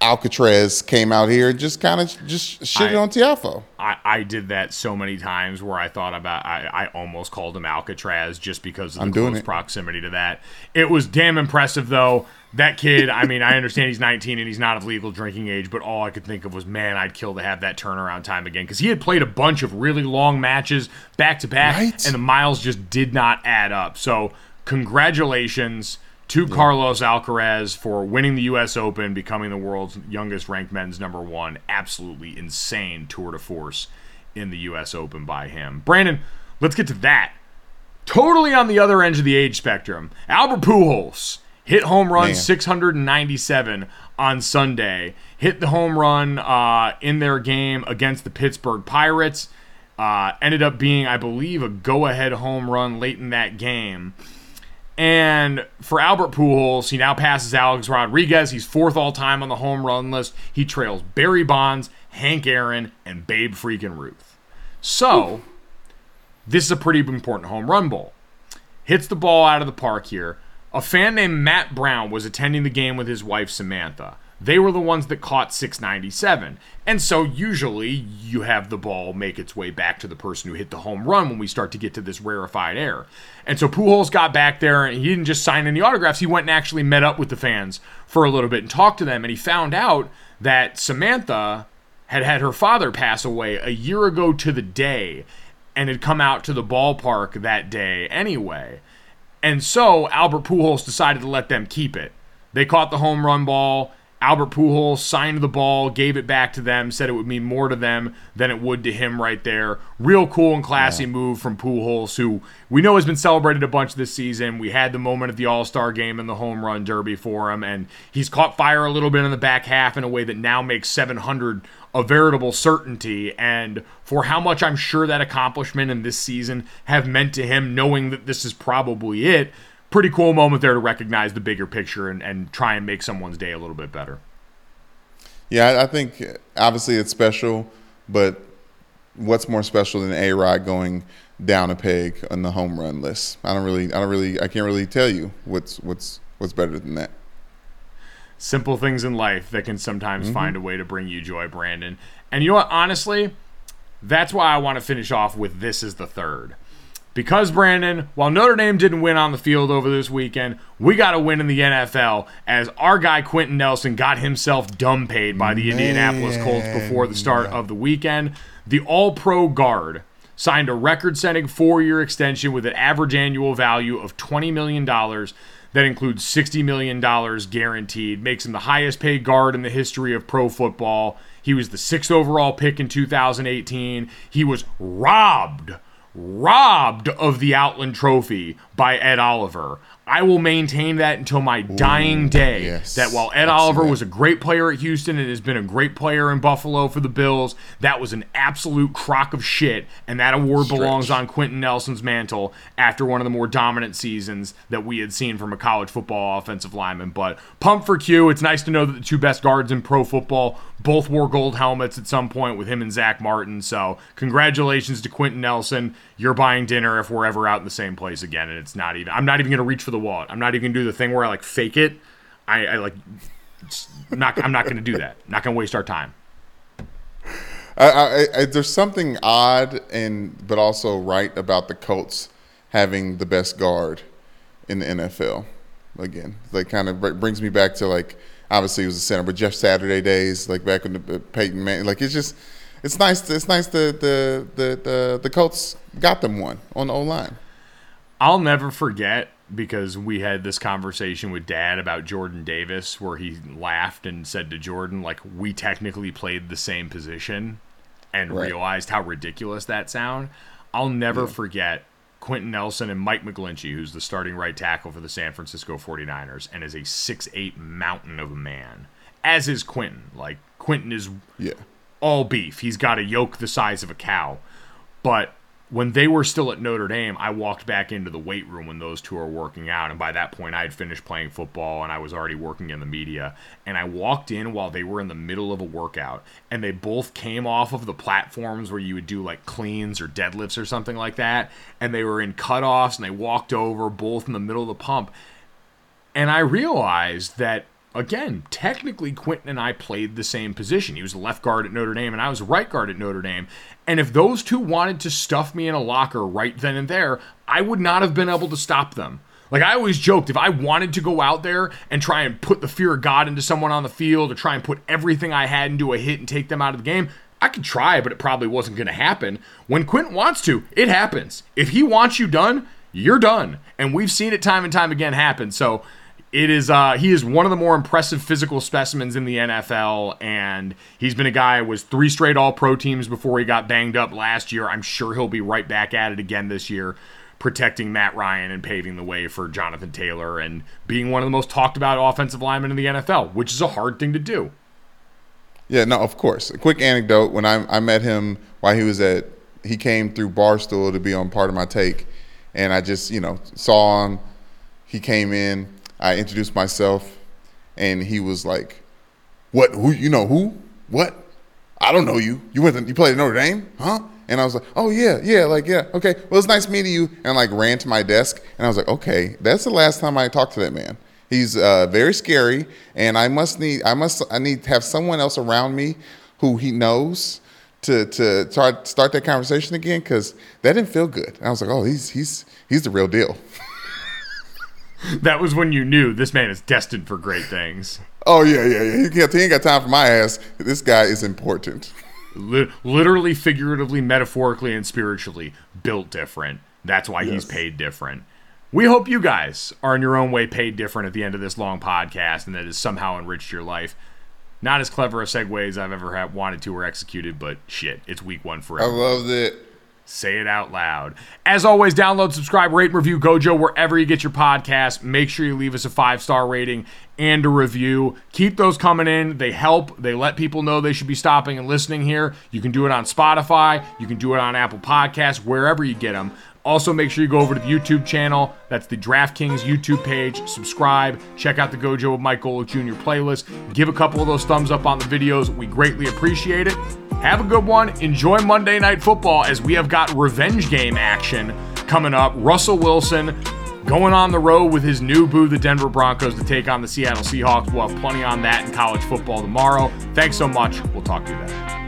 Alcatraz came out here and just kind of just shitted I- on Tiafoe. I, I did that so many times where I thought about I, I almost called him Alcatraz just because of the I'm close it. proximity to that. It was damn impressive though. That kid, I mean, I understand he's 19 and he's not of legal drinking age, but all I could think of was, man, I'd kill to have that turnaround time again because he had played a bunch of really long matches back to back, and the miles just did not add up. So, congratulations to Carlos Alcaraz for winning the U.S. Open, becoming the world's youngest ranked men's number one. Absolutely insane tour de force in the U.S. Open by him. Brandon, let's get to that. Totally on the other end of the age spectrum, Albert Pujols hit home run Man. 697 on Sunday. Hit the home run uh, in their game against the Pittsburgh Pirates. Uh, ended up being, I believe, a go-ahead home run late in that game. And for Albert Pujols, he now passes Alex Rodriguez. He's fourth all time on the home run list. He trails Barry Bonds, Hank Aaron, and Babe freaking Ruth. So, this is a pretty important home run bowl. Hits the ball out of the park here. A fan named Matt Brown was attending the game with his wife Samantha. They were the ones that caught 697. And so usually you have the ball make its way back to the person who hit the home run when we start to get to this rarefied air. And so Pujols got back there and he didn't just sign any autographs. He went and actually met up with the fans for a little bit and talked to them. And he found out that Samantha had had her father pass away a year ago to the day and had come out to the ballpark that day anyway. And so Albert Pujols decided to let them keep it. They caught the home run ball. Albert Pujols signed the ball, gave it back to them, said it would mean more to them than it would to him right there. Real cool and classy move from Pujols, who we know has been celebrated a bunch this season. We had the moment at the All Star game and the home run derby for him, and he's caught fire a little bit in the back half in a way that now makes 700 a veritable certainty. And for how much I'm sure that accomplishment and this season have meant to him, knowing that this is probably it, pretty cool moment there to recognize the bigger picture and, and try and make someone's day a little bit better. Yeah, I- think obviously it's special, but what's more special than A Rod going down a peg on the home run list. I don't really, I don't really, I can't really tell you what's what's what's better than that. Simple things in life that can sometimes mm-hmm. find a way to bring you joy, Brandon. And you know what? Honestly, that's why I want to finish off with this is the third. Because, Brandon, while Notre Dame didn't win on the field over this weekend, we got a win in the NFL as our guy Quenton Nelson got himself dumb paid by the Man. Indianapolis Colts before the start of the weekend. The All Pro guard signed a record setting four year extension with an average annual value of $20 million that includes $60 million guaranteed, makes him the highest paid guard in the history of pro football. He was the sixth overall pick in 2018. He was robbed robbed of the Outland Trophy by Ed Oliver. I will maintain that until my dying day. Yes. That while Ed Oliver was a great player at Houston and has been a great player in Buffalo for the Bills, that was an absolute crock of shit. And that award Stretch. belongs on Quenton Nelson's mantle after one of the more dominant seasons that we had seen from a college football offensive lineman. But pump for Q. It's nice to know that the two best guards in pro football both wore gold helmets at some point with him and Zach Martin. So congratulations to Quentin Nelson. You're buying dinner if we're ever out in the same place again. And it's not even, I'm not even going to reach for the wallet. I'm not even gonna do the thing where I like fake it. I, I like not. I'm not gonna do that. Not gonna waste our time. I, I, there's something odd and but also right about the Colts having the best guard in the NFL. Again, like kind of brings me back to like obviously he was a center, but Jeff Saturday days, like back when the uh, Peyton Man, like it's just it's nice. To, it's nice the the the, the Colts got them one on the O line. I'll never forget because we had this conversation with dad about Jordan Davis where he laughed and said to Jordan like we technically played the same position and right. realized how ridiculous that sound. I'll never yeah. forget Quenton Nelson and Mike McGlinchey, who's the starting right tackle for the San Francisco 49ers and is a six eight mountain of a man. As is Quenton. Like Quenton is yeah. all beef. He's got a yoke the size of a cow. But when they were still at Notre Dame, I walked back into the weight room when those two were working out. And by that point, I had finished playing football and I was already working in the media. And I walked in while they were in the middle of a workout. And they both came off of the platforms where you would do like cleans or deadlifts or something like that. And they were in cutoffs and they walked over both in the middle of the pump. And I realized that again, technically Quenton and I played the same position. He was left guard at Notre Dame and I was right guard at Notre Dame. And if those two wanted to stuff me in a locker right then and there, I would not have been able to stop them. Like I always joked, if I wanted to go out there and try and put the fear of God into someone on the field or try and put everything I had into a hit and take them out of the game, I could try, but it probably wasn't going to happen. When Quenton wants to, it happens. If he wants you done, you're done. And we've seen it time and time again happen. So it is uh, he is one of the more impressive physical specimens in the NFL, and he's been a guy who was three straight All Pro teams before he got banged up last year. I'm sure he'll be right back at it again this year, protecting Matt Ryan and paving the way for Jonathan Taylor and being one of the most talked about offensive linemen in the NFL, which is a hard thing to do. Yeah, no, of course. A quick anecdote: when I I met him while he was at, he came through Barstool to be on part of my take, and I just you know saw him. He came in I introduced myself, and he was like, "What? Who? You know who? What? I don't know you. You went. To, you played at Notre Dame, huh?" And I was like, "Oh yeah, yeah, like yeah, okay. Well, it's nice meeting you." And like ran to my desk, and I was like, "Okay, that's the last time I talked to that man. He's uh, very scary, and I must need, I must, I need to have someone else around me who he knows." To, to try start that conversation again because that didn't feel good. And I was like, oh, he's he's he's the real deal. That was when you knew this man is destined for great things. Oh yeah, yeah, yeah. He, he ain't got time for my ass. This guy is important. literally, figuratively, metaphorically, and spiritually built different. That's why yes. he's paid different. We hope you guys are in your own way paid different at the end of this long podcast, and that has somehow enriched your life. Not as clever a segue as I've ever had, wanted to or executed, but shit, it's week one forever. I loved it. Say it out loud. As always, download, subscribe, rate, and review Gojo wherever you get your podcast. Make sure you leave us a five star rating and a review. Keep those coming in. They help. They let people know they should be stopping and listening here. You can do it on Spotify. You can do it on Apple Podcasts, wherever you get them. Also, make sure you go over to the YouTube channel. That's the DraftKings YouTube page. Subscribe. Check out the Gojo with Mike Golic Jr. playlist. Give a couple of those thumbs up on the videos. We greatly appreciate it. Have a good one. Enjoy Monday Night Football as we have got revenge game action coming up. Russell Wilson going on the road with his new boo, the Denver Broncos, to take on the Seattle Seahawks. We'll have plenty on that in college football tomorrow. Thanks so much. We'll talk to you then.